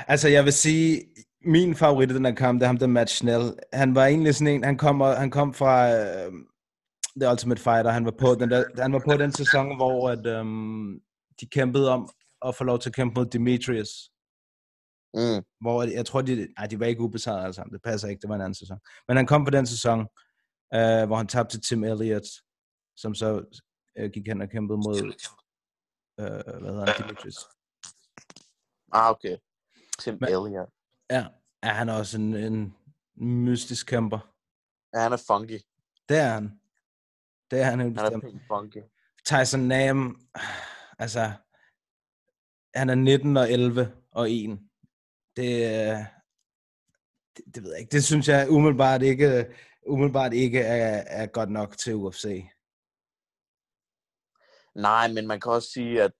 Altså, jeg vil sige, min favorit i den her kamp, det er ham, der Matt Schnell. Han var egentlig sådan en, han kom, han kom fra øh, The Ultimate Fighter. Han var på den, der, han var på den sæson, hvor at, øhm, de kæmpede om at få lov til at kæmpe mod Demetrius. Mm. hvor jeg tror, de, ej, de var ikke ubesejret alle sammen. Det passer ikke, det var en anden sæson. Men han kom på den sæson, øh, hvor han tabte til Tim Elliott, som så øh, gik hen og kæmpede mod, øh, hvad hedder han, Demetrius. Ah, okay. Tim Men- Elliott. Ja, ja, han er også en, en mystisk kæmper. Ja, han er funky. Det er han. Det er han helt Han er bestemt. funky. Tyson Nam, altså, han er 19 og 11 og 1. Det, det, det ved jeg ikke. Det synes jeg umiddelbart ikke, umiddelbart ikke er, er godt nok til UFC. Nej, men man kan også sige, at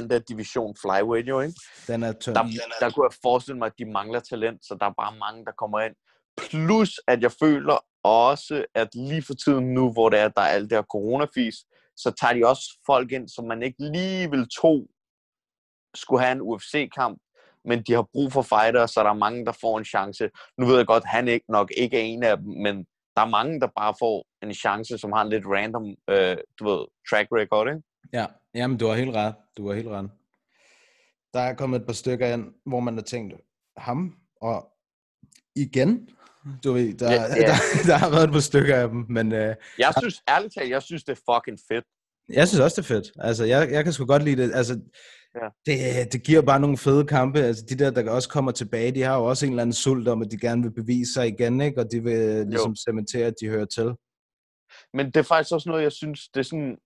den der division flyweight jo, ikke? Den er tynd. Der, der kunne jeg forestille mig, at de mangler talent, så der er bare mange, der kommer ind. Plus, at jeg føler også, at lige for tiden nu, hvor det er, der er alt det her coronafis, så tager de også folk ind, som man ikke lige vil tro skulle have en UFC-kamp, men de har brug for fighter, så der er mange, der får en chance. Nu ved jeg godt, han ikke nok ikke er en af dem, men der er mange, der bare får en chance, som har en lidt random, øh, du ved, track record, ikke? Ja, jamen du har helt ret. Du har helt ret. Der er kommet et par stykker ind, hvor man har tænkt, ham og igen. Du ved, der, Ja, ja, der, der har været et par stykker af dem, men øh, Jeg synes, ærligt talt, jeg synes, det er fucking fedt. jeg synes også, det er fedt. Altså, jeg, jeg kan sgu godt lide det. Altså, Ja. det, det giver bare nogle fede kampe. Altså, de der, der også kommer tilbage, de har jo også en eller anden sult om, at de gerne vil bevise sig igen, ikke? Og de vil ligesom cementere, at de hører til. Men det er faktisk også noget, jeg synes, det er sådan,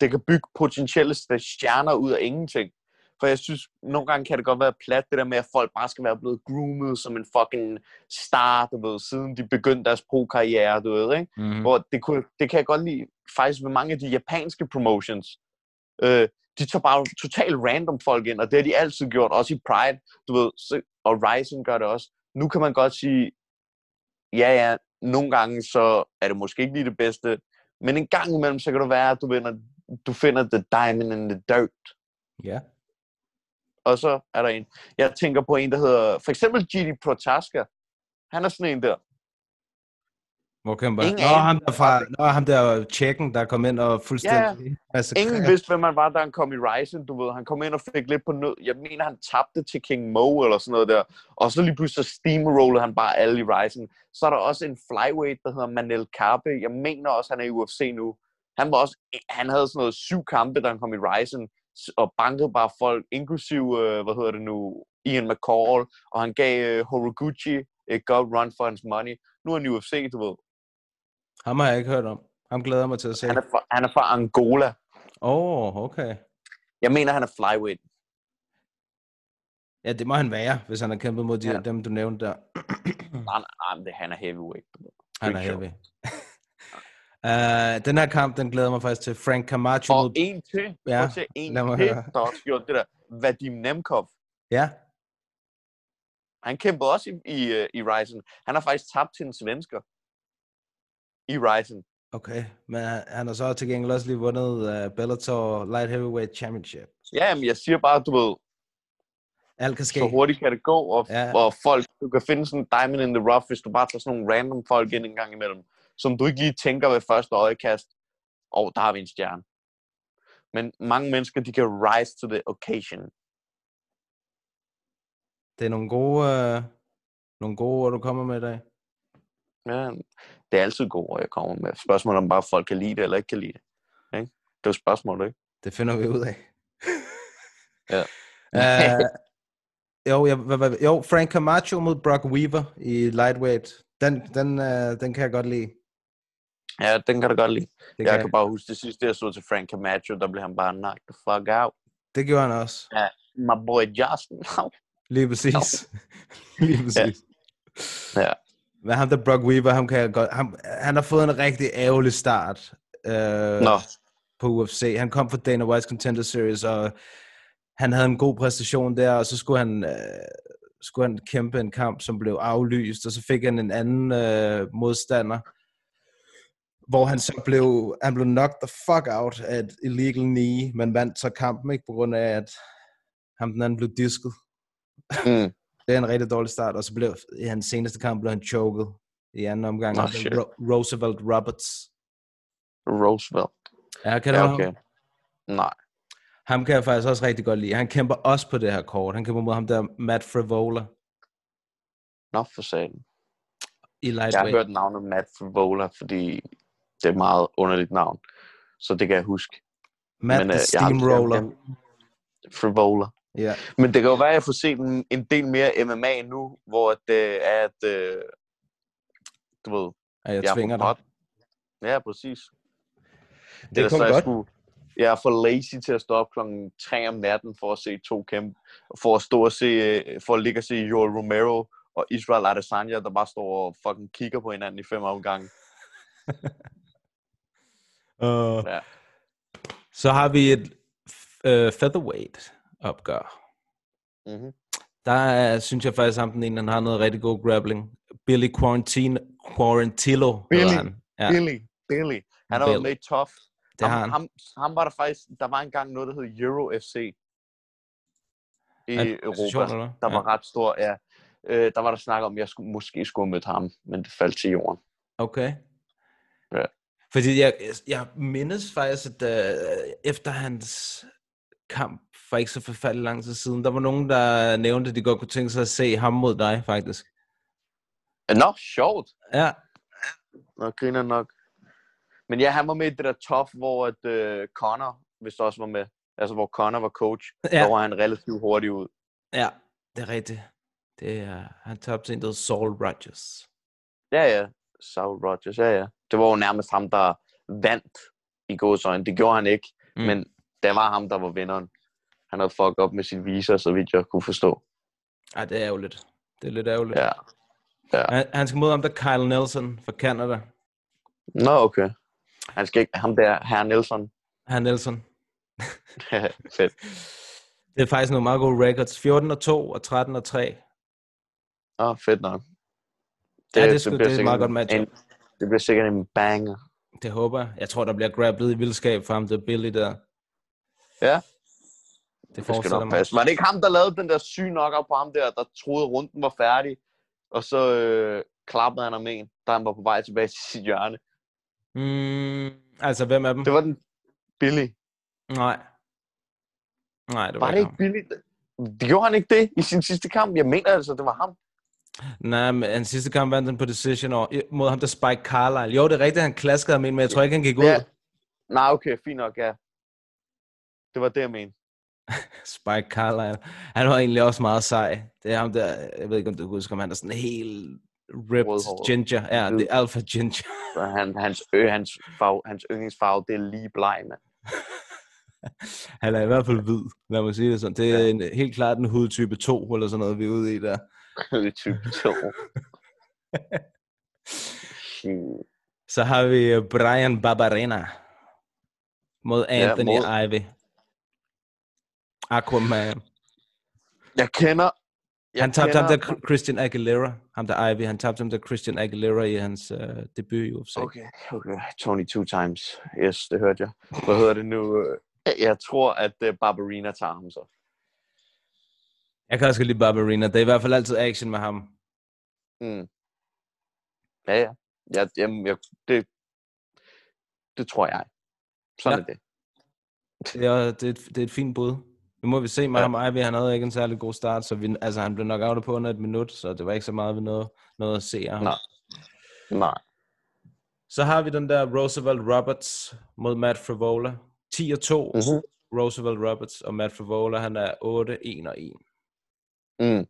det kan bygge potentielle stjerner ud af ingenting. For jeg synes, nogle gange kan det godt være plat, det der med, at folk bare skal være blevet groomet som en fucking star, du ved, siden de begyndte deres pro-karriere, du ved, ikke? Mm-hmm. Hvor det, kunne, det kan jeg godt lide, faktisk ved mange af de japanske promotions. Øh, de tager bare totalt random folk ind, og det har de altid gjort, også i Pride, du ved, og Rising gør det også. Nu kan man godt sige, ja ja, nogle gange så er det måske ikke lige det bedste, men en gang imellem, så kan det være, at du, vinder, du finder the diamond in the dirt. Ja. Og så er der en. Jeg tænker på en, der hedder, for eksempel Gigi Protaska. Han er sådan en der. Hvor kæmper Ingen Nå, anelse. ham der, fra, nå, ham der tjekken, der kom ind og fuldstændig... Ja. Altså, Ingen vidste, hvem man var, da han kom i Ryzen, du ved. Han kom ind og fik lidt på nød. Jeg mener, han tabte til King Mo eller sådan noget der. Og så lige pludselig steamrollede han bare alle i Ryzen. Så er der også en flyweight, der hedder Manel Karpe. Jeg mener også, han er i UFC nu. Han, var også, han havde sådan noget syv kampe, da han kom i Ryzen. Og bankede bare folk, inklusiv, øh, hvad hedder det nu, Ian McCall. Og han gav øh, Horiguchi et godt run for hans money. Nu er han i UFC, du ved. Ham har jeg ikke hørt om. Ham glæder jeg mig til at se. Han er fra, han er fra Angola. Åh, oh, okay. Jeg mener, han er flyweight. Ja, det må han være, hvis han har kæmpet mod de, Ja. dem, du nævnte der. Nej, nej, nej, han er heavyweight. Han er heavy. Uh, den her kamp, den glæder mig faktisk til. Frank Camacho Og mod... en til, Ja, ja, til en til, der også gjorde det der. Vadim Nemkov. Ja, Han kæmpede også i, i, i Ryzen. Han har faktisk tabt til en svensker. I Ryzen. okay. Men han, har så til gengæld også lige vundet uh, Bellator Light Heavyweight Championship. Ja, men jeg siger bare, du ved, Alt kan ske. så hurtigt kan det gå, og, ja. og folk, du kan finde sådan en diamond in the rough, hvis du bare tager sådan nogle random folk ind en gang imellem, som du ikke lige tænker ved første øjekast, og oh, der har vi en stjerne. Men mange mennesker, de kan rise to the occasion. Det er nogle gode, uh, nogle gode ord, du kommer med i dag. Ja, det er altid gode ord, jeg kommer med. Spørgsmålet om bare folk kan lide det, eller ikke kan lide det. Ikke? Det er jo spørgsmålet, ikke? Det finder vi ud af. Ja. uh, jo, jeg, hvad, hvad, jo, Frank Camacho mod Brock Weaver i lightweight. Den, den, uh, den kan jeg godt lide. Ja, den kan du godt lide. Det, Jeg kan, kan bare huske det sidste, jeg så til Frank Camacho, der blev han bare knocked the fuck out. det gjorde han også. My boy Justin. Lige præcis. Lige præcis. Ja. Men ham der Brock Weaver, ham kan jeg godt, ham, han har fået en rigtig ærgerlig start øh, Nå, på UFC. Han kom fra Dana White's Contender Series, og han havde en god præstation der, og så skulle han, øh, skulle han kæmpe en kamp, som blev aflyst, og så fik han en anden øh, modstander, hvor han så blev, han blev knocked the fuck out af et illegal knee, men vandt så kampen, ikke på grund af, at ham den anden blev disket. mm. Det er en rigtig dårlig start, og så blev i hans seneste kamp blev han choked i anden omgang. Shit. Ro- Roosevelt Roberts. Roosevelt. Ja, kan du Ja, okay. Nej. Ham kan jeg faktisk også rigtig godt lide. Han kæmper også på det her kort. Han kæmper mod ham der Matt Frivola Nå, for satan. i Jeg har hørt navnet Matt Frivola, fordi det er et meget underligt navn. Så det kan jeg huske. Matt Men, the øh, jeg har Steamroller. jeg-. Ja. Men det kan jo være, at jeg får set en, en del mere MMA nu, hvor det er, at øh, du ved, Og jeg jeg tvinger er dig. Ja, præcis. Det er Ellers så kun jeg godt. Skulle, jeg er for lazy til at stå op klokken 3 om natten for at se to kæmpe. For at stå og se, øh, for at ligge og se Joel Romero og Israel Adesanya, der bare står og fucking kigger på hinanden i fem omgange. Uh, Ja. så har vi et uh, featherweight opgør. Mm-hmm. Der er, synes jeg faktisk, at den ene, han har noget rigtig god grappling. Billy Quarantino, Quarantillo Billy. han. Ja, Billy, Billy. Han har været med i Tough. det har ham, han. ham, ham var der faktisk, der var engang noget, der hed Euro FC i Er Europa, eller? der Ja. var ret stor, ja. Øh, der var der snak om, at jeg skulle, måske skulle have mødt ham, men det faldt til jorden. Okay. Ja. Fordi jeg, jeg mindes faktisk, at uh, efter hans kamp for ikke så forfærdelig lang tid siden, der var nogen, der nævnte, at de godt kunne tænke sig at se ham mod dig, faktisk. Nå, sjovt. Ja, Nå, griner nok. Men ja, han var med i det der top, hvor at, øh, Connor vist også var med. Altså, hvor Connor var coach. Ja. Der var han relativt hurtigt ud. ja, det er rigtigt. Det er, han tabte en, der Saul Rogers. Ja, ja. Saul Rogers, ja, ja. Det var jo nærmest ham, der vandt i gåsøjne. Det gjorde han ikke, Mm. men det var ham, der var vinderen. Han havde fucket op med sin visa, så vidt jeg kunne forstå. Ej, det er ærgerligt. Det er lidt ærgerligt. Ja. Han, han skal mod ham der Kyle Nelson fra Canada. Nå, okay. Han skal ikke, ham der, herr Nelson. Han Nelson. Fedt. Det er faktisk nogle meget gode records. 14 og 2 og 13 og 3. Åh, oh, fedt nok. Ja, det er sgu- bliver det er et meget godt en- Det bliver sikkert en banger. Det håber jeg. Jeg tror, der bliver grapplet i vildskab for ham, det Billy der. Ja. Det Det skal forestiller nok mig. passe. Var det ikke ham, der lavede den der syge knocker på ham der, der troede, runden var færdig? Og så øh, klappede han ham en, da han var på vej tilbage til sit hjørne. Mm, altså, hvem af dem? Det var den Billy. Nej. Nej, det var, Var det ikke ikke Billy? Det gjorde han ikke det i sin sidste kamp? Jeg mener altså, det var ham. Nej, men hans sidste kamp vandt han på decision og, mod ham der Spike Carlisle. Jo, det er rigtigt, han klaskede ham ind, men jeg tror ikke, han gik ud. Ja. Nej, okay, fint nok, ja. Det var det, jeg mente. Spike Carlisle. Han var egentlig også meget sej. Det er ham der, jeg ved ikke, om du husker, om han er sådan helt ripped Rødhåret. ginger. Ja, det er alpha ginger. Han, hans, ø, hans, farve, hans yndlingsfarve, det er lige bleg, mand. Han er i hvert fald hvid, lad mig sige det sådan. Det er en, helt klart en hudtype 2, eller sådan noget, vi er ude i der. Det er type 2. Shit. Så har vi øh, Brian Barberena mod Anthony mod- ja, Ivy. Aquaman. Jeg kender... Jeg Han tabte ham kender- der Christian Aguilera. Ham der Ivy, han tabte ham der Christian Aguilera i hans uh, debut i UFC. Okay, okay. Tony two times. Yes, det hørte jeg. Hvad hedder det nu? Jeg tror, at uh, Barbarina tager ham så. Jeg kan også lide Barberena. Det er i hvert fald altid action med ham. Mm. Ja, ja. Jeg, jamen, jeg, det, det tror jeg. Sådan Ja. ja. er det. Det er, det, er et, det er et fint bud. Nu må vi se med Ja. ham. Ivy, han havde ikke en særlig god start, så vi, altså, han blev nok out på under et minut, så det var ikke så meget, vi nåede, nåede at se af ham. Nej. Nej. Så har vi den der Roosevelt Roberts mod Matt Frivola. 10 og 2. Mm-hmm. Roosevelt Roberts og Matt Frivola, han er 8, 1 og 1. Mm.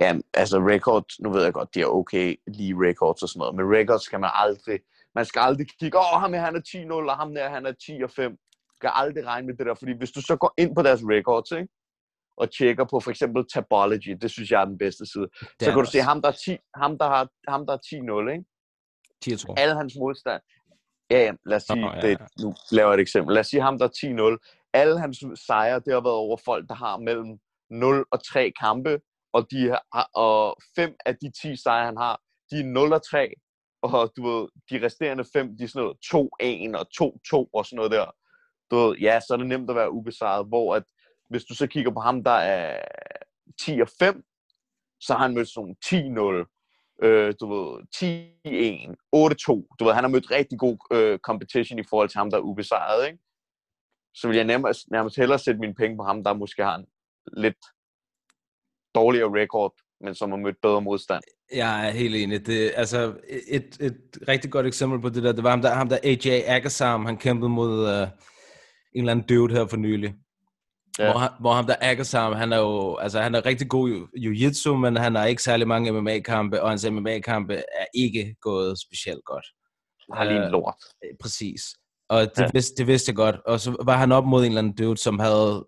Ja, altså records, nu ved jeg godt, de er okay lige records og sådan noget, men records skal man aldrig, man skal aldrig kigge, åh, ham her, han er 10-0, og ham der, han er 10 og 5. skal aldrig regne med det der, fordi hvis du så går ind på deres records, ikke? og tjekker på for eksempel Tabology, det synes jeg er den bedste side, Det så kan du det se også. ham, der er 10, ham, der har, ham, der er 10-0, ikke? 10 og 2. alle hans modstand. Ja, ja, lad os sige, oh, ja, ja. det, nu laver jeg et eksempel. Lad os sige ham, der er 10-0. Alle hans sejre, det har været over folk, der har mellem 0 og 3 kampe, og, de har, og fem af de 10 sejre, han har, de er 0 og 3, og du ved, de resterende fem, de er sådan noget 2-1 og 2-2 og sådan noget der. Du ved, ja, så er det nemt at være ubesejret, hvor at, hvis du så kigger på ham, der er 10 og 5, så har han mødt sådan 10-0, øh, du ved, 10-1, 8-2. Du ved, han har mødt rigtig god øh, competition i forhold til ham, der er ubesejret, ikke? så vil jeg nærmest, nærmest hellere sætte mine penge på ham, der måske har en lidt dårligere record, men som har mødt bedre modstand. Jeg er helt enig. Det, altså, et, et rigtig godt eksempel på det der, det var ham der, ham der AJ Agasam, han kæmpede mod uh, en eller anden dude her for nylig. Ja. Hvor, han, hvor ham der Agasam, han er jo, altså han er rigtig god i jiu-jitsu, men han har ikke særlig mange MMA-kampe, og hans MMA-kampe er ikke gået specielt godt. Han har lige en Øh, lort. Øh, Præcis. Og det. Ja. vidste, det vidste jeg godt. Og så var han op mod en eller anden dude, som havde...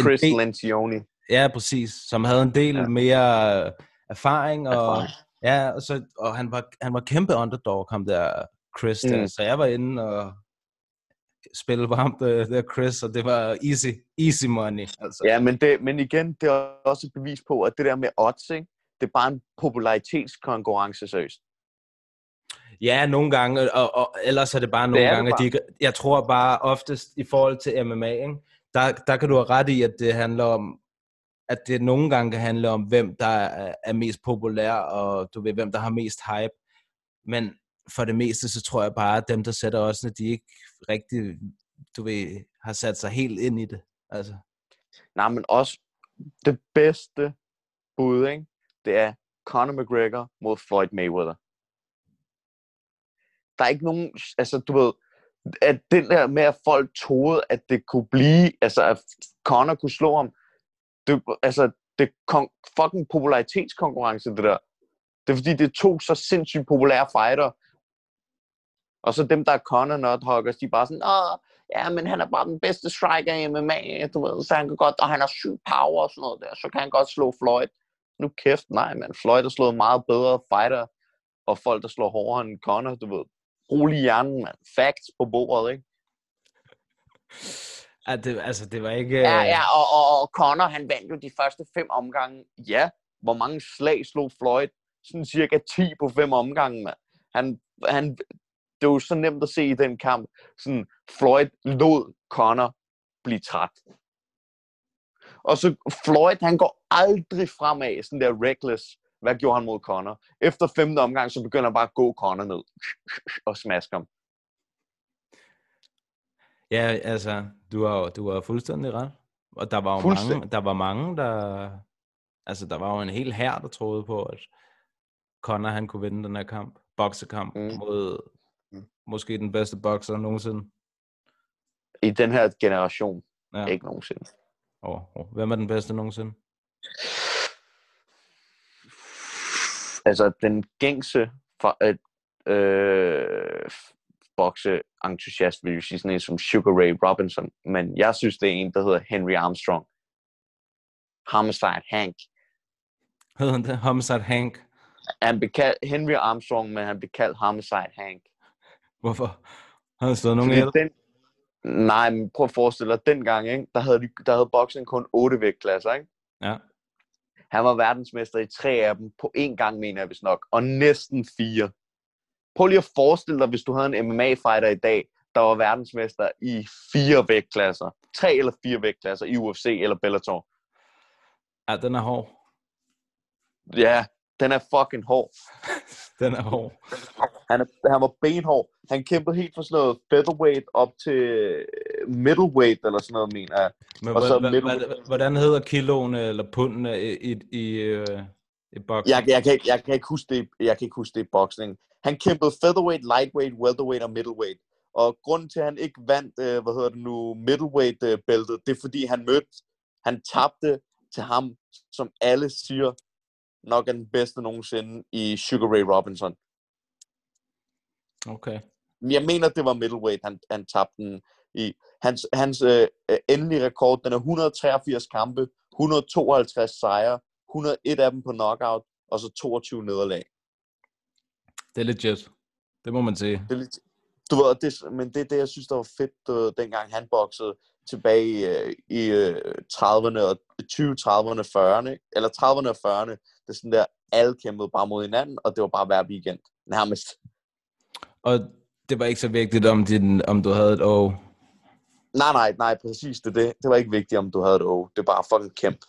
Chris del- Lencioni. Ja, præcis. Som havde en del ja. Mere øh, erfaring, og, Erfaring. ja, og, så, og han, var, han var kæmpe underdog, ham der Chris der. Mm. Så jeg var inde og spille ham der, der Chris, og det var easy, easy money. Altså. Ja, men, det, men igen, det er også et bevis på, at det der med odds, ikke? det er bare en popularitetskonkurrence, seriøst. Ja, nogle gange, og, og ellers er det bare nogle det gange, at de, ikke- jeg tror bare oftest i forhold til MMA, ikke? Der, der kan du have ret i, at det handler om, at det nogle gange kan handle om, hvem der er, er mest populær, og du ved, hvem der har mest hype. Men for det meste, så tror jeg bare, at dem, der sætter også, de ikke rigtig, du ved, har sat sig helt ind i det. Altså. Nej, men også det bedste bud, ikke? det er Conor McGregor mod Floyd Mayweather. Der er ikke nogen, altså du ved, at den der med, at folk troede, at det kunne blive, altså at Conor kunne slå ham, det, altså det kon- fucking popularitetskonkurrence, det der. Det er fordi, det er to så sindssygt populære fighter. Og så dem, der er Conor Nuthuggers, de er bare sådan, Åh, ja, men han er bare den bedste striker i MMA, du ved, så han kan godt, og han har syg power og sådan noget der, så kan han godt slå Floyd. Nu kæft, nej, men Floyd har slået meget bedre fighter, og folk, der slår hårdere end Conor, du ved. Rolig hjernen, man. Facts på bordet, ikke? At det, altså, det var ikke... Ja, øh, ja, og, og, og Conor, han vandt jo de første fem omgange. Ja, hvor mange slag slog Floyd? Sådan cirka 10 på fem omgange, mand. Han, han, det var jo så nemt at se i den kamp. Sådan, Floyd lod Conor blive træt. Og så Floyd, han går aldrig fremad, sådan der reckless. Hvad gjorde han mod Conor? Efter femte omgang, så begynder han bare at gå Conor ned og smaske ham. Ja, altså, du har, du har fuldstændig ret. Og der var jo mange, der var mange, der... Altså, der var jo en hel hær, der troede på, at Conor, han kunne vinde den her kamp. Boksekamp mm. Mod Mm. måske den bedste bokser nogensinde. I den her generation. Ja. Ikke nogensinde. Oh, oh. Hvem er den bedste nogensinde? Altså den gængse for, øh, øh, bokse entusiast vil jo sige sådan en som Sugar Ray Robinson, men jeg synes, det er en, der hedder Henry Armstrong. Homicide Hank. Hed han det? Homicide Hank. Han blev kaldt Henry Armstrong, men han blev kaldt Homicide Hank. Hvorfor? Har han slået nogen ihjel? den, nej, men prøv at forestille dig, dengang, ikke, der havde, de, der havde boksning kun otte vægtklasser, ikke? Ja. Han var verdensmester i tre af dem på én gang, mener jeg vist nok, og næsten fire. Prøv lige at forestille dig, hvis du havde en MMA-fighter i dag, der var verdensmester i fire vægtklasser. Tre eller fire vægtklasser i UFC eller Bellator. Ja, den er hård. Ja, den er fucking hård. Den er hård. Han, er, han var benhård. Han kæmpede helt fra sådan noget featherweight op til middleweight eller sådan noget, mener jeg. Men Og så hvordan, middle- hvordan, hedder kiloene eller pundene i, i, i, øh, i boksning? Jeg, jeg, kan ikke, jeg, kan ikke huske det, jeg kan ikke huske det i boksning. Han kæmpede featherweight, lightweight, welterweight og middleweight. Og grunden til, at han ikke vandt, øh, hvad hedder det nu, middleweight-bæltet, det er fordi, han mødte, han tabte til ham, som alle siger, nok er den bedste nogensinde i Sugar Ray Robinson. Okay. Jeg mener, det var middleweight, han, han tabte den i. Hans, hans øh, øh, endelige rekord, den er 183 kampe, 152 sejre, 101 af dem på knockout, og så 22 nederlag. Det er legit. Det må man sige. Det er lidt, du ved, det, men det er det, jeg synes, der var fedt, øh, dengang han boxede tilbage i, øh, i øh, 30'erne og 20, 30'erne, 40'erne, ikke? eller 30'erne og 40'erne. Det er sådan der, alle kæmpede bare mod hinanden, og det var bare hver weekend, nærmest. Og det var ikke så vigtigt, om, din, om du havde et O. Nej, nej, nej, præcis det, det. Det var ikke vigtigt, om du havde det oh. Det er bare fucking kæmpe.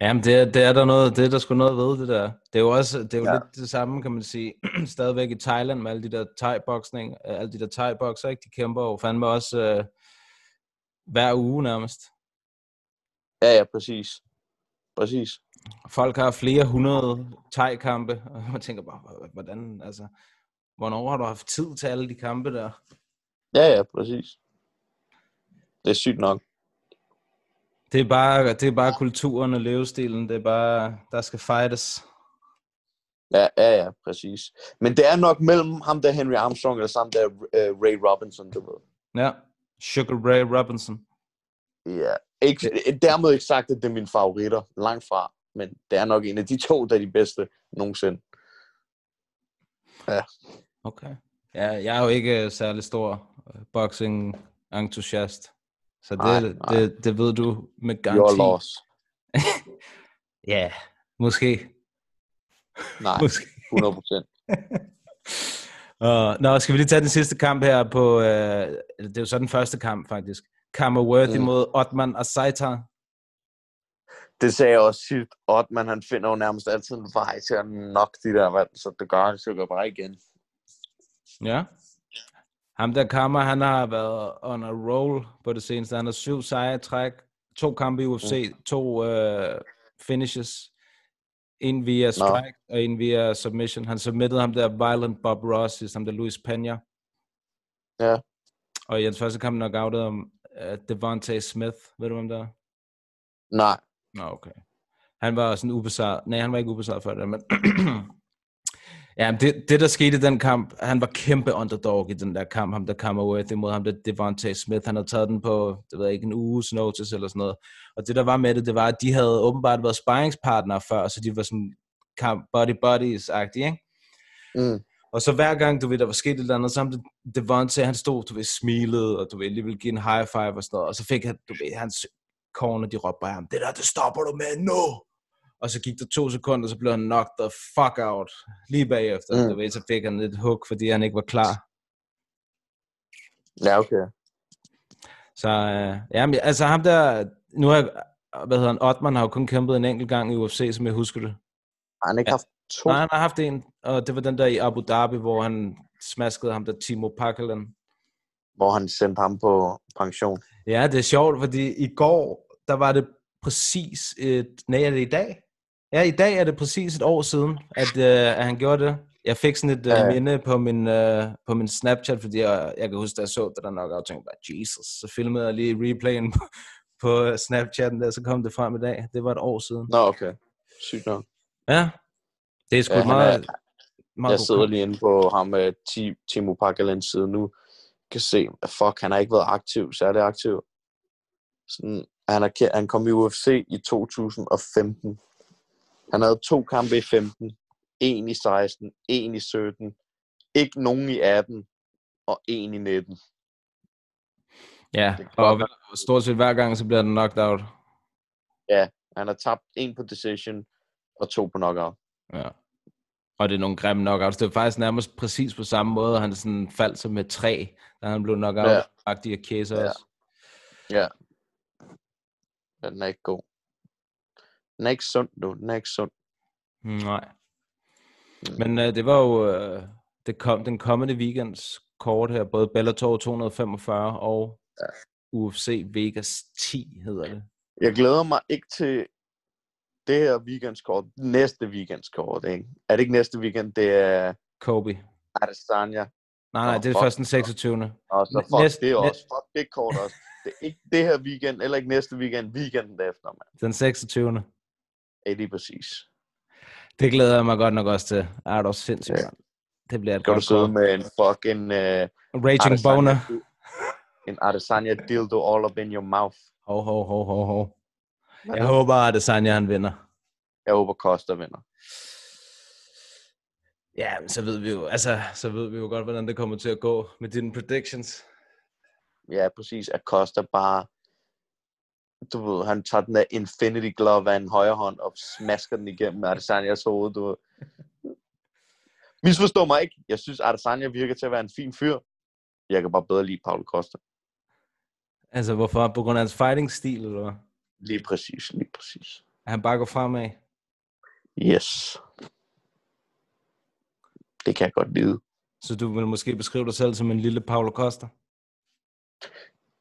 Jamen, det, er- det er der noget, det er der sgu noget ved, det der. Det er jo også, det er jo ja. Lidt det samme, kan man sige, stadigvæk i Thailand med alle de der thai-boksning, øh, alle de der thai-bokser, ikke? De kæmper jo fandme også øh, hver uge nærmest. Ja, ja, præcis. Præcis. Folk har flere hundrede thai-kampe, og man tænker bare, "Hvor- hvordan, altså, hvornår har du haft tid til alle de kampe der? Ja, ja, præcis. Det er sygt nok. Det er bare, det er bare kulturen og levestilen, det er bare, der skal fightes. Ja, ja, ja, præcis. Men det er nok mellem ham der Henry Armstrong, eller sammen der uh, Ray Robinson, du ved. Ja, Sugar Ray Robinson. Ja. Ikke, dermed ikke sagt, at det er mine favoritter. Langt fra. Men det er nok en af de to, der er de bedste nogensinde. Okay. Ja, jeg er jo ikke øh, særlig stor øh, boxing-entusiast. Så det, Nej, nej, det, det ved du med Your garanti. loss. Ja, måske. Nej, måske. 100 procent. Uh, nå, skal vi lige tage den sidste kamp her på... Uh, det er jo så den første kamp, faktisk. Kammerworthy mm. Mm. mod Otman Asaitar. Det sagde jeg også sidst. Ottman, han finder jo nærmest altid en vej til at nok de der vand, så det gør han sikkert bare igen. Ja. Ham der Kammer, han har været on a roll på det seneste. Han har syv sejre træk, to kampe i UFC, Mm. to uh, finishes. En via strike og en via submission. Han submittede ham der Violent Bob Ross, ligesom der Luis Pena. Ja. Og i hans første kamp knockoutede om uh, Devontae Smith. Ved du, hvem der er? Nej. Nå, okay. Han var sådan ubesejret. Nej, han var ikke ubesejret før det, men... ja, det, det, der skete i den kamp, han var kæmpe underdog i den der kamp, ham der Kammerworthy mod ham der Devontae Smith. Han havde taget den på, det ved jeg ikke, en uges notice eller sådan noget. Og det, der var med det, det var, at de havde åbenbart været sparringspartnere før, så de var sådan kamp buddy-buddies-agtige, ikke? Mm. Og så hver gang, du ved, der var sket et eller andet, så ham Devontae, han stod, du ved, smilede, og du ved, lige ville give en high five og sådan noget, og så fik han, du ved, hans corner, de råbte bare ham, det der, det stopper du med nu! Og så gik der to sekunder, så blev han knocked the fuck out, lige bagefter, mm. Du ved, så fik han et hook, fordi han ikke var klar. Ja, okay. Så, øh, ja, men, altså ham der, nu har jeg, hvad hedder han, Ottman har jo kun kæmpet en enkelt gang i UFC, som jeg husker det. Har han ikke Ja. haft to? Nej, han har haft en, og det var den der i Abu Dhabi, hvor han smaskede ham der Timo Pakalen. hvor han sendte ham på pension. Ja, det er sjovt, fordi i går, der var det præcis et... Nej, det i dag? Ja, i dag er det præcis et år siden, at, øh, at han gjorde det. Jeg fik sådan et øh, Ja. minde på min, øh, på min Snapchat, fordi jeg, jeg kan huske, da jeg så det der nok, og tænkte bare, Jesus, så filmede jeg lige replayen på, på Snapchatten der, så kom det frem i dag. Det var et år siden. Nå, okay. Sygt nok. Ja, det er sgu Ja, meget, er- meget Jeg sidder lige inde på ham med Ti- Timo Pakalens side nu. Kan se, at fuck, han har ikke været aktiv, særlig aktiv. Sådan, han, er, han kom i UFC i 2015. Han havde to kampe i 15, en i 16, en i 17, ikke nogen i 18 og en i 19. Ja, og hver- stort set hver gang, så bliver den knocked out. Han har tabt en på decision og to på knockout. Ja. Og det er nogle grimme knockouts. Det er faktisk nærmest præcis på samme måde. Han sådan faldt som med tre, da han blev knockout. Ja. Ja. Agtig af Ja. også. Ja. Men den er ikke god. Den er ikke sund nu. Den er ikke sund. Nej. Men øh, det var jo øh, det kom, den kommende weekends kort her. Både Bellator 245 og Ja. UFC Vegas 10 hedder det. Jeg glæder mig ikke til det her weekendskort. Næste weekendskort, ikke? Er det ikke næste weekend? Det er Kobe. Adesanya. Nej, nej, det er fuck. først den 26. Og så fuck næste- det næ- også. Fuck det kort også. Det er ikke det her weekend, eller ikke næste weekend. Weekenden efter, mand. Den 26. Ja, lige præcis. Det glæder jeg mig godt nok også til. Er du sindssygt, Ja. Det bliver et du godt sidde kort. med en fucking uh, Raging Adesanya, boner. en Adesanya dildo all up in your mouth. Hov, hov, hov, hov. Hvad Jeg nu? håber, Adesanya han vinder. Jeg håber, Costa vinder. Ja, men så ved vi jo, altså, så ved vi jo godt, hvordan det kommer til at gå med dine predictions. Ja, præcis. At Costa bare... Du ved, han tager den der Infinity Glove af en højre hånd og smasker den igennem Adesanyas hoved, du ved. Misforstå mig ikke. Jeg synes, Adesanya virker til at være en fin fyr. Jeg kan bare bedre lide Paulo Costa. Altså, hvorfor? På grund af hans fighting-stil, eller hvad? Lige præcis, lige præcis. Han bare går fremad. Yes. Det kan jeg godt lide. Så du vil måske beskrive dig selv som en lille Paulo Costa?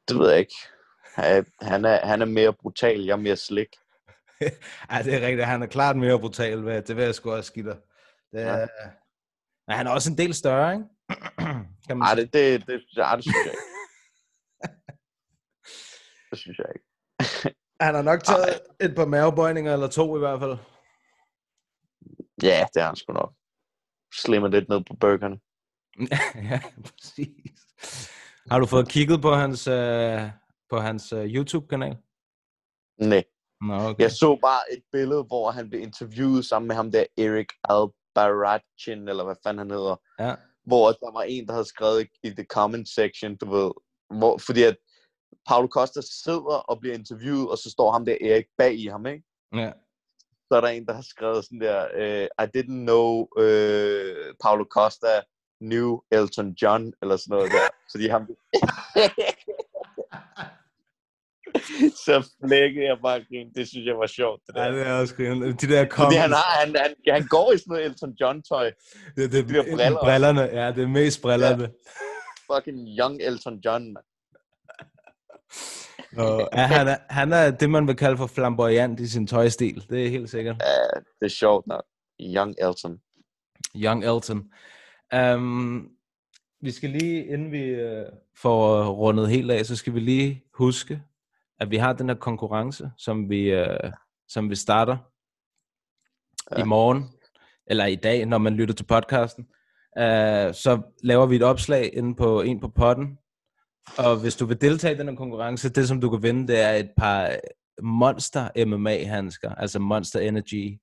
Det ved jeg ikke. Han, er, han er mere brutal, jeg er mere slik. ja, det er rigtigt. Han er klart mere brutal. Hvad? Det vil jeg sgu også give dig. Det er... ja. Men han er også en del større, ikke? kan man Ej, det, det, det, ej, det synes jeg ikke. det synes jeg ikke. Han har nok taget et par mavebøjninger, eller to i hvert fald. Ja, det er han sgu nok. Slimmer lidt ned på burgerne. ja, præcis. Har du fået kigget på hans, øh, på hans øh, YouTube-kanal? Nej. Nå, okay. Jeg så bare et billede, hvor han blev interviewet sammen med ham der Erik Albarachin, eller hvad fanden han hedder. Ja. Hvor der var en, der havde skrevet i the comment section, du ved, hvor, fordi at Paulo Costa sidder og bliver interviewet, og så står ham der Erik bag i ham, ikke? ja. Så er der en, der har skrevet sådan der, uh, I didn't know uh, Paulo Costa knew Elton John, eller sådan noget der. Så de ham... så flækkede jeg bare grin. Det synes jeg var sjovt. Det der. Ja, det er også griner. De der Fordi comments. han, har, han, han, han går i sådan noget Elton John-tøj. det, det, det, briller brillerne. Ja, det er mest brillerne. Fucking young Elton John, man. Og, ja, han, er, han er det, man vil kalde for flamboyant i sin tøjstil. Det er helt sikkert. Ja, det er sjovt nok. Young Elton. Young Elton. Um, vi skal lige, inden vi uh, får rundet helt af, så skal vi lige huske, at vi har den her konkurrence, som vi, uh, som vi starter ja. I morgen, eller i dag, når man lytter til podcasten. Uh, så laver vi et opslag inde på en på potten, og hvis du vil deltage i den her konkurrence, det som du kan vinde, det er et par Monster MMA-handsker, altså Monster Energy.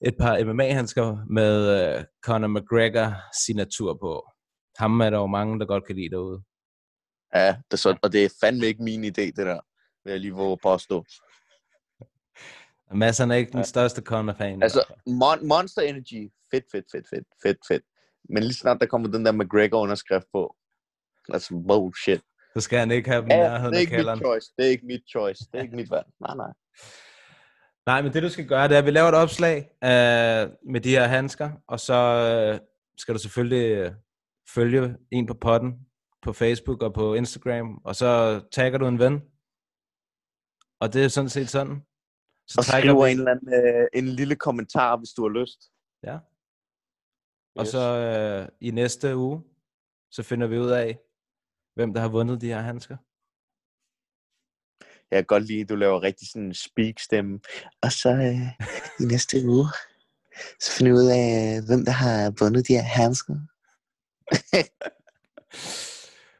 Et par MMA-handsker med uh, Conor McGregor signatur på. Ham er der jo mange, der godt kan lide derude. Ja, det så, og det er fandme ikke min idé, det der. Vil jeg lige våge at påstå. Mads er ikke den største Conor-fan. Altså, Mon- Monster Energy, fedt, fedt, fedt, fedt, fedt, fedt. Men lige snart der kommer den der McGregor-underskrift på, altså bullshit. så skal han ikke have dem Ja, ja, det nærheden er af ikke mit kælderen. choice, det er ikke mit choice, det er ikke mit valg. Nej, nej. Nej, men det du skal gøre, det er, at vi laver et opslag øh, med de her handsker, og så øh, skal du selvfølgelig øh, følge en på potten på Facebook og på Instagram, og så tagger du en ven. Og det er sådan set sådan. Så Og skriver vi, en, eller anden, øh, en lille kommentar, hvis du har lyst. Ja. Og Yes. så øh, i næste uge, så finder vi ud af, hvem der har vundet de her handsker. Jeg kan godt lide, at du laver rigtig sådan en speak-stemme. Og så øh, i næste uge, så finder vi ud af, hvem der har vundet de her handsker.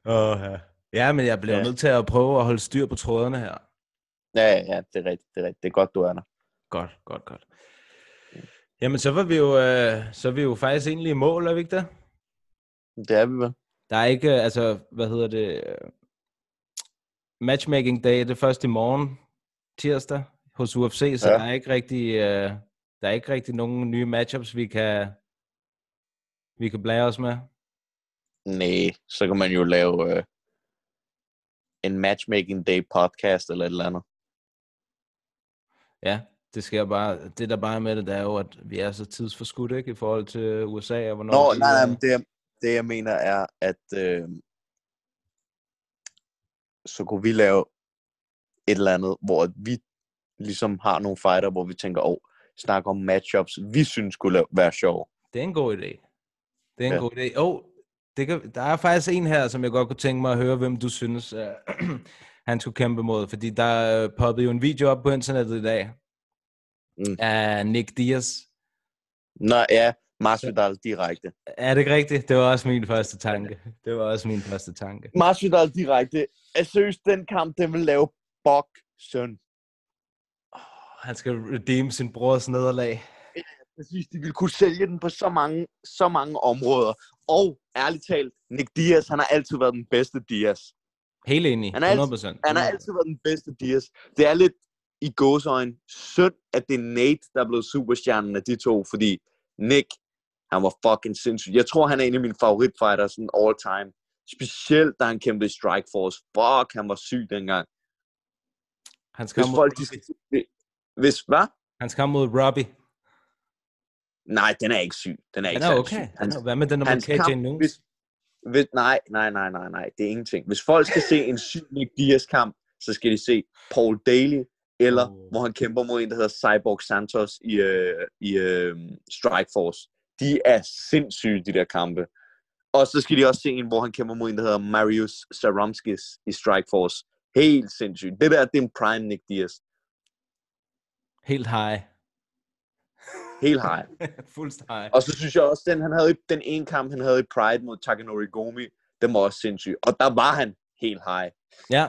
Åh, ja. ja, men jeg bliver ja. Nødt til at prøve at holde styr på trådene her. Ja, ja, det er rigtigt, det er rigtigt. Det er godt, du er der. Godt, godt, godt. Jamen, så var vi jo, øh, så er vi jo faktisk egentlig i mål, er vi ikke det? Det er vi vel. Der er ikke, øh, altså, hvad hedder det, øh, matchmaking day, det er først i morgen, tirsdag, hos UFC, så. Ja. der er ikke rigtig, øh, der er ikke rigtig nogen nye matchups, vi kan, vi kan blære os med. Nej, så kan man jo lave øh, en matchmaking day podcast eller et eller andet. Ja, det sker bare, det der bare med det, det er jo, at vi er så tidsforskudt, ikke, i forhold til USA, og hvornår Nå, de, nej, nej, men det, jeg- det jeg mener er, at øh, så kunne vi lave et eller andet, hvor vi ligesom har nogle fighter, hvor vi tænker, åh, oh, om matchups, vi synes skulle være sjove. Det er en god idé. Det er en ja. God idé. Oh, det kan, der er faktisk en her, som jeg godt kunne tænke mig at høre, hvem du synes, uh, han skulle kæmpe mod. Fordi der er poppet jo en video op på internettet i dag Mm. af Nick Diaz. Nå ja, Masvidal direkte. Er det ikke rigtigt? Det var også min første tanke. Det var også min første tanke. Masvidal direkte. Jeg synes, den kamp, den vil lave bok søn. Han skal redeem sin brors nederlag. Jeg synes, de ville kunne sælge den på så mange, så mange områder. Og ærligt talt, Nick Diaz, han har altid været den bedste Diaz. Helt enig. Han er altid- 100%. Han har altid været den bedste Diaz. Det er lidt i gåsøjne synd, at det er Nate, der er blevet superstjernen af de to, fordi Nick, han var fucking sindssyg. Jeg tror, han er en af mine favoritfighters sådan all time. Specielt, da han kæmpede i Strikeforce. Fuck, han var syg dengang. Han skal Hvis mod folk, de hvis, hvad? Hans kamp mod Robbie. Nej, den er ikke syg. Den er ikke er okay. syg. Er, hvad med den hans KJ kamp, Noons? hvis, hvis, nej, nej, nej, nej, nej, det er ingenting. Hvis folk skal se en syg Nick Diaz kamp, så skal de se Paul Daly, eller Oh. hvor han kæmper mod en, der hedder Cyborg Santos i, øh, i øh, Strike Force. De er sindssyge, de der kampe. Og så skal de også se en, hvor han kæmper mod en, der hedder Marius Saromskis i Strike Force. Helt sindssygt. Det der, det er en prime Nick Diaz. Helt high. Helt high. Fuldst high. Og så synes jeg også, den, han havde, den ene kamp, han havde i Pride mod Takanori Gomi, den var også sindssyg. Og der var han helt high. Ja,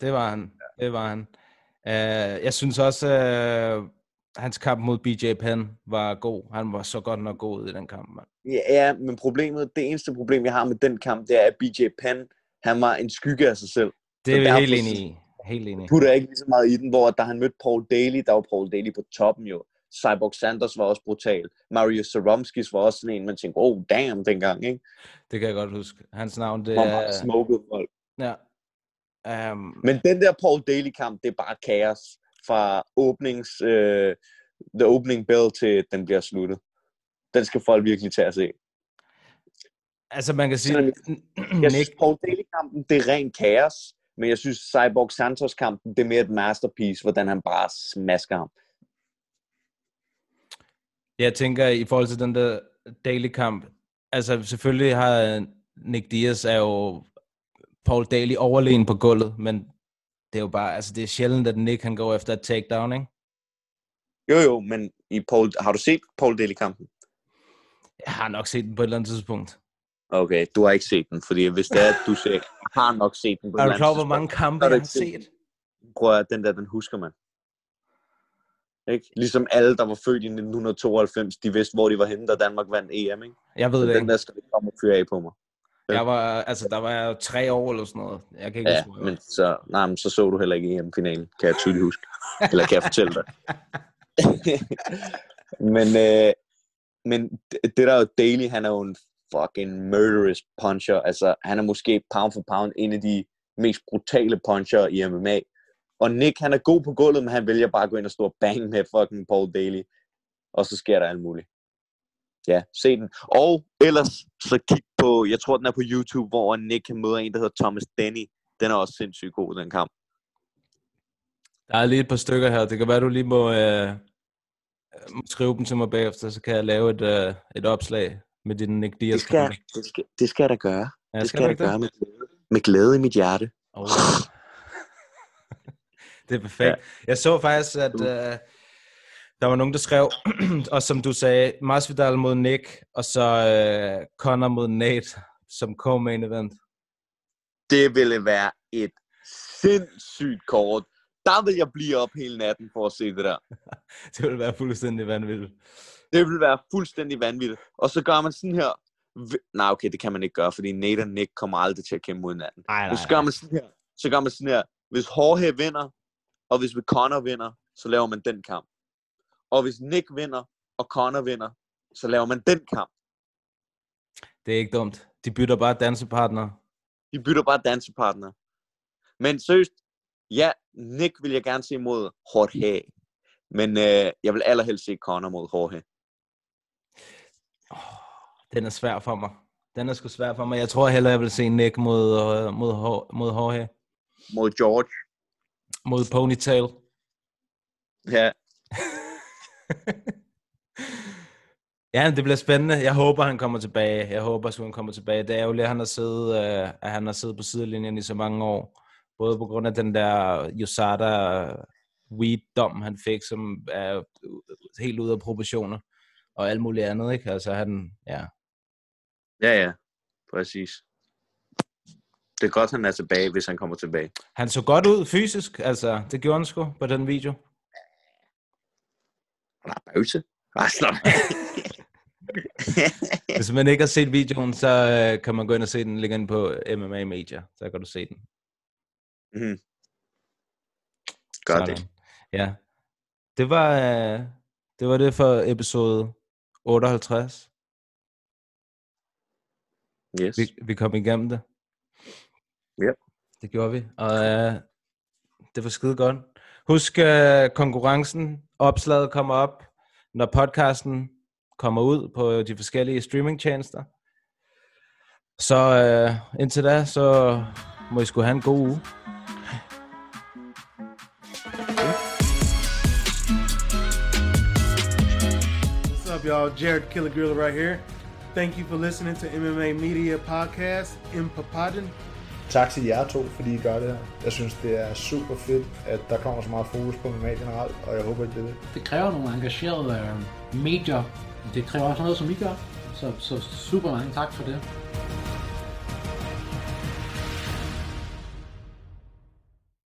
det var han. Det var han. Uh, jeg synes også, uh, hans kamp mod BJ Penn var god. Han var så godt nok god i den kamp, mand. Ja, ja, men problemet, det eneste problem, jeg har med den kamp, det er, at BJ Penn, han var en skygge af sig selv. Det er vi helt enige i. Helt enige. putter ikke lige så meget i den, hvor da han mødte Paul Daly, der var Paul Daly på toppen jo. Cyborg Sanders var også brutal. Mario Saromskis var også sådan en, man tænkte, oh damn, dengang, ikke? Det kan jeg godt huske. Hans navn, det Hvor er... smokede folk. Ja. Um, Men den der Paul Daly-kamp, det er bare kaos. Fra åbnings, øh, the opening bell til den bliver sluttet. Den skal folk virkelig tage at se. altså, man kan sige... Jeg synes, Paul Daly-kampen, det er ren kaos. Men jeg synes, Cyborg Santos-kampen, det er mere et masterpiece, hvordan han bare smasker ham. Jeg tænker, i forhold til den der daily kamp, altså selvfølgelig har Nick Diaz er jo Paul Daly overlegen på gulvet, men det er jo bare, altså det er sjældent, at Nick han går efter et takedown, ikke? Jo, jo, men i Paul, har du set Paul Daly-kampen? Jeg har nok set den på et eller andet tidspunkt. Okay, du har ikke set den, fordi hvis det er, at du ser, har nok set den på et Er du eller klar over, andet hvor mange tidspunkt, kampe er jeg har set? Prøv at den der, den husker man. Ikke? Ligesom alle, der var født i 1992, de vidste, hvor de var henne, da Danmark vandt EM, ikke? Jeg ved Så det den ikke. der skal ikke komme og fyre af på mig. Jeg var, altså der var jeg tre år eller sådan noget. Jeg kan ikke Ja, huske, men så, nej, men så så du heller ikke EM-finalen, kan jeg tydeligt huske. Eller kan jeg fortælle dig. men, øh, men det det der er jo Daly, han er jo en fucking murderous puncher. Altså, han er måske pound for pound en af de mest brutale puncher i MMA. Og Nick, han er god på gulvet, men han vælger bare at gå ind og stå og bang med fucking Paul Daly. Og så sker der alt muligt. Ja, se den. Og ellers, så kig på, jeg tror, den er på YouTube, hvor Nick kan møde en, der hedder Thomas Denny. Den er også sindssygt god, den kamp. Der er lige et par stykker her. Det kan være, du lige må, øh, må skrive dem til mig bagefter, så kan jeg lave et, øh, et opslag med din Nick Diaz. Det skal, det skal, det skal jeg da gøre. Ja, det skal skal jeg da gøre med glæde. Med glæde i mit hjerte. Oh. Det er perfekt. Ja. Jeg så faktisk, at øh, der var nogen, der skrev, og som du sagde, Masvidal mod Nick, og så øh, Conor mod Nate som co-main event. Det ville være et sindssygt kort. Der vil jeg blive op hele natten for at se det der. Det ville være fuldstændig vanvittigt. Det vil være fuldstændig vanvittigt. Og så gør man sådan her. Nej, okay, det kan man ikke gøre, fordi Nate og Nick kommer aldrig til at kæmpe mod hinanden. Nej, Men så gør man sådan her. Så gør man sådan her. Hvis Jorge vinder, og hvis Conor vinder, så laver man den kamp. Og hvis Nick vinder, og Conor vinder, så laver man den kamp. Det er ikke dumt. De bytter bare dansepartner. De bytter bare dansepartner. Men seriøst, ja, Nick vil jeg gerne se mod Jorge. Men øh, jeg vil allerhelst se Conor mod Jorge. Den er svær for mig. Den er sgu svær for mig. Jeg tror hellere, jeg vil se Nick mod, øh, mod, mod Jorge. Mod George. Mod Ponytail. Ja, ja, det bliver spændende. Jeg håber, han kommer tilbage. Jeg håber, at han kommer tilbage. Det er jo lidt, at han har siddet, øh, at han har siddet på sidelinjen i så mange år. Både på grund af den der USADA weed-dom, han fik, som er helt ude af proportioner. Og alt muligt andet, ikke? Altså, han, ja. ja, ja. Præcis. Det er godt, han er tilbage, hvis han kommer tilbage. Han så godt ud fysisk, altså. Det gjorde han sgu på den video. Han er bøse. Hvis man ikke har set videoen, så øh, kan man gå ind og se den. Ligger inde på MMA Media. Så kan du se den. Gør Sådan. det. Ja. Det var, øh, det var det for episode 58. Yes. Vi, vi kom igennem det. Ja. Det gjorde vi. Og øh, det var skide godt. Husk uh, konkurrencen. Opslaget kommer op, når podcasten kommer ud på de forskellige streamingtjenester. Så uh, indtil da, så må I skulle have en god uge. What's up, y'all? Jared Killer Gorilla right here. Thank you for listening to MMA Media Podcast in Papadon. Tak til jer to, fordi I gør det her. Jeg synes, det er super fedt, at der kommer så meget fokus på MMA generelt, og jeg håber, at det er det. det kræver nogle engagerede øh, medier. Det kræver også noget, som I gør. Så, så super mange tak for det.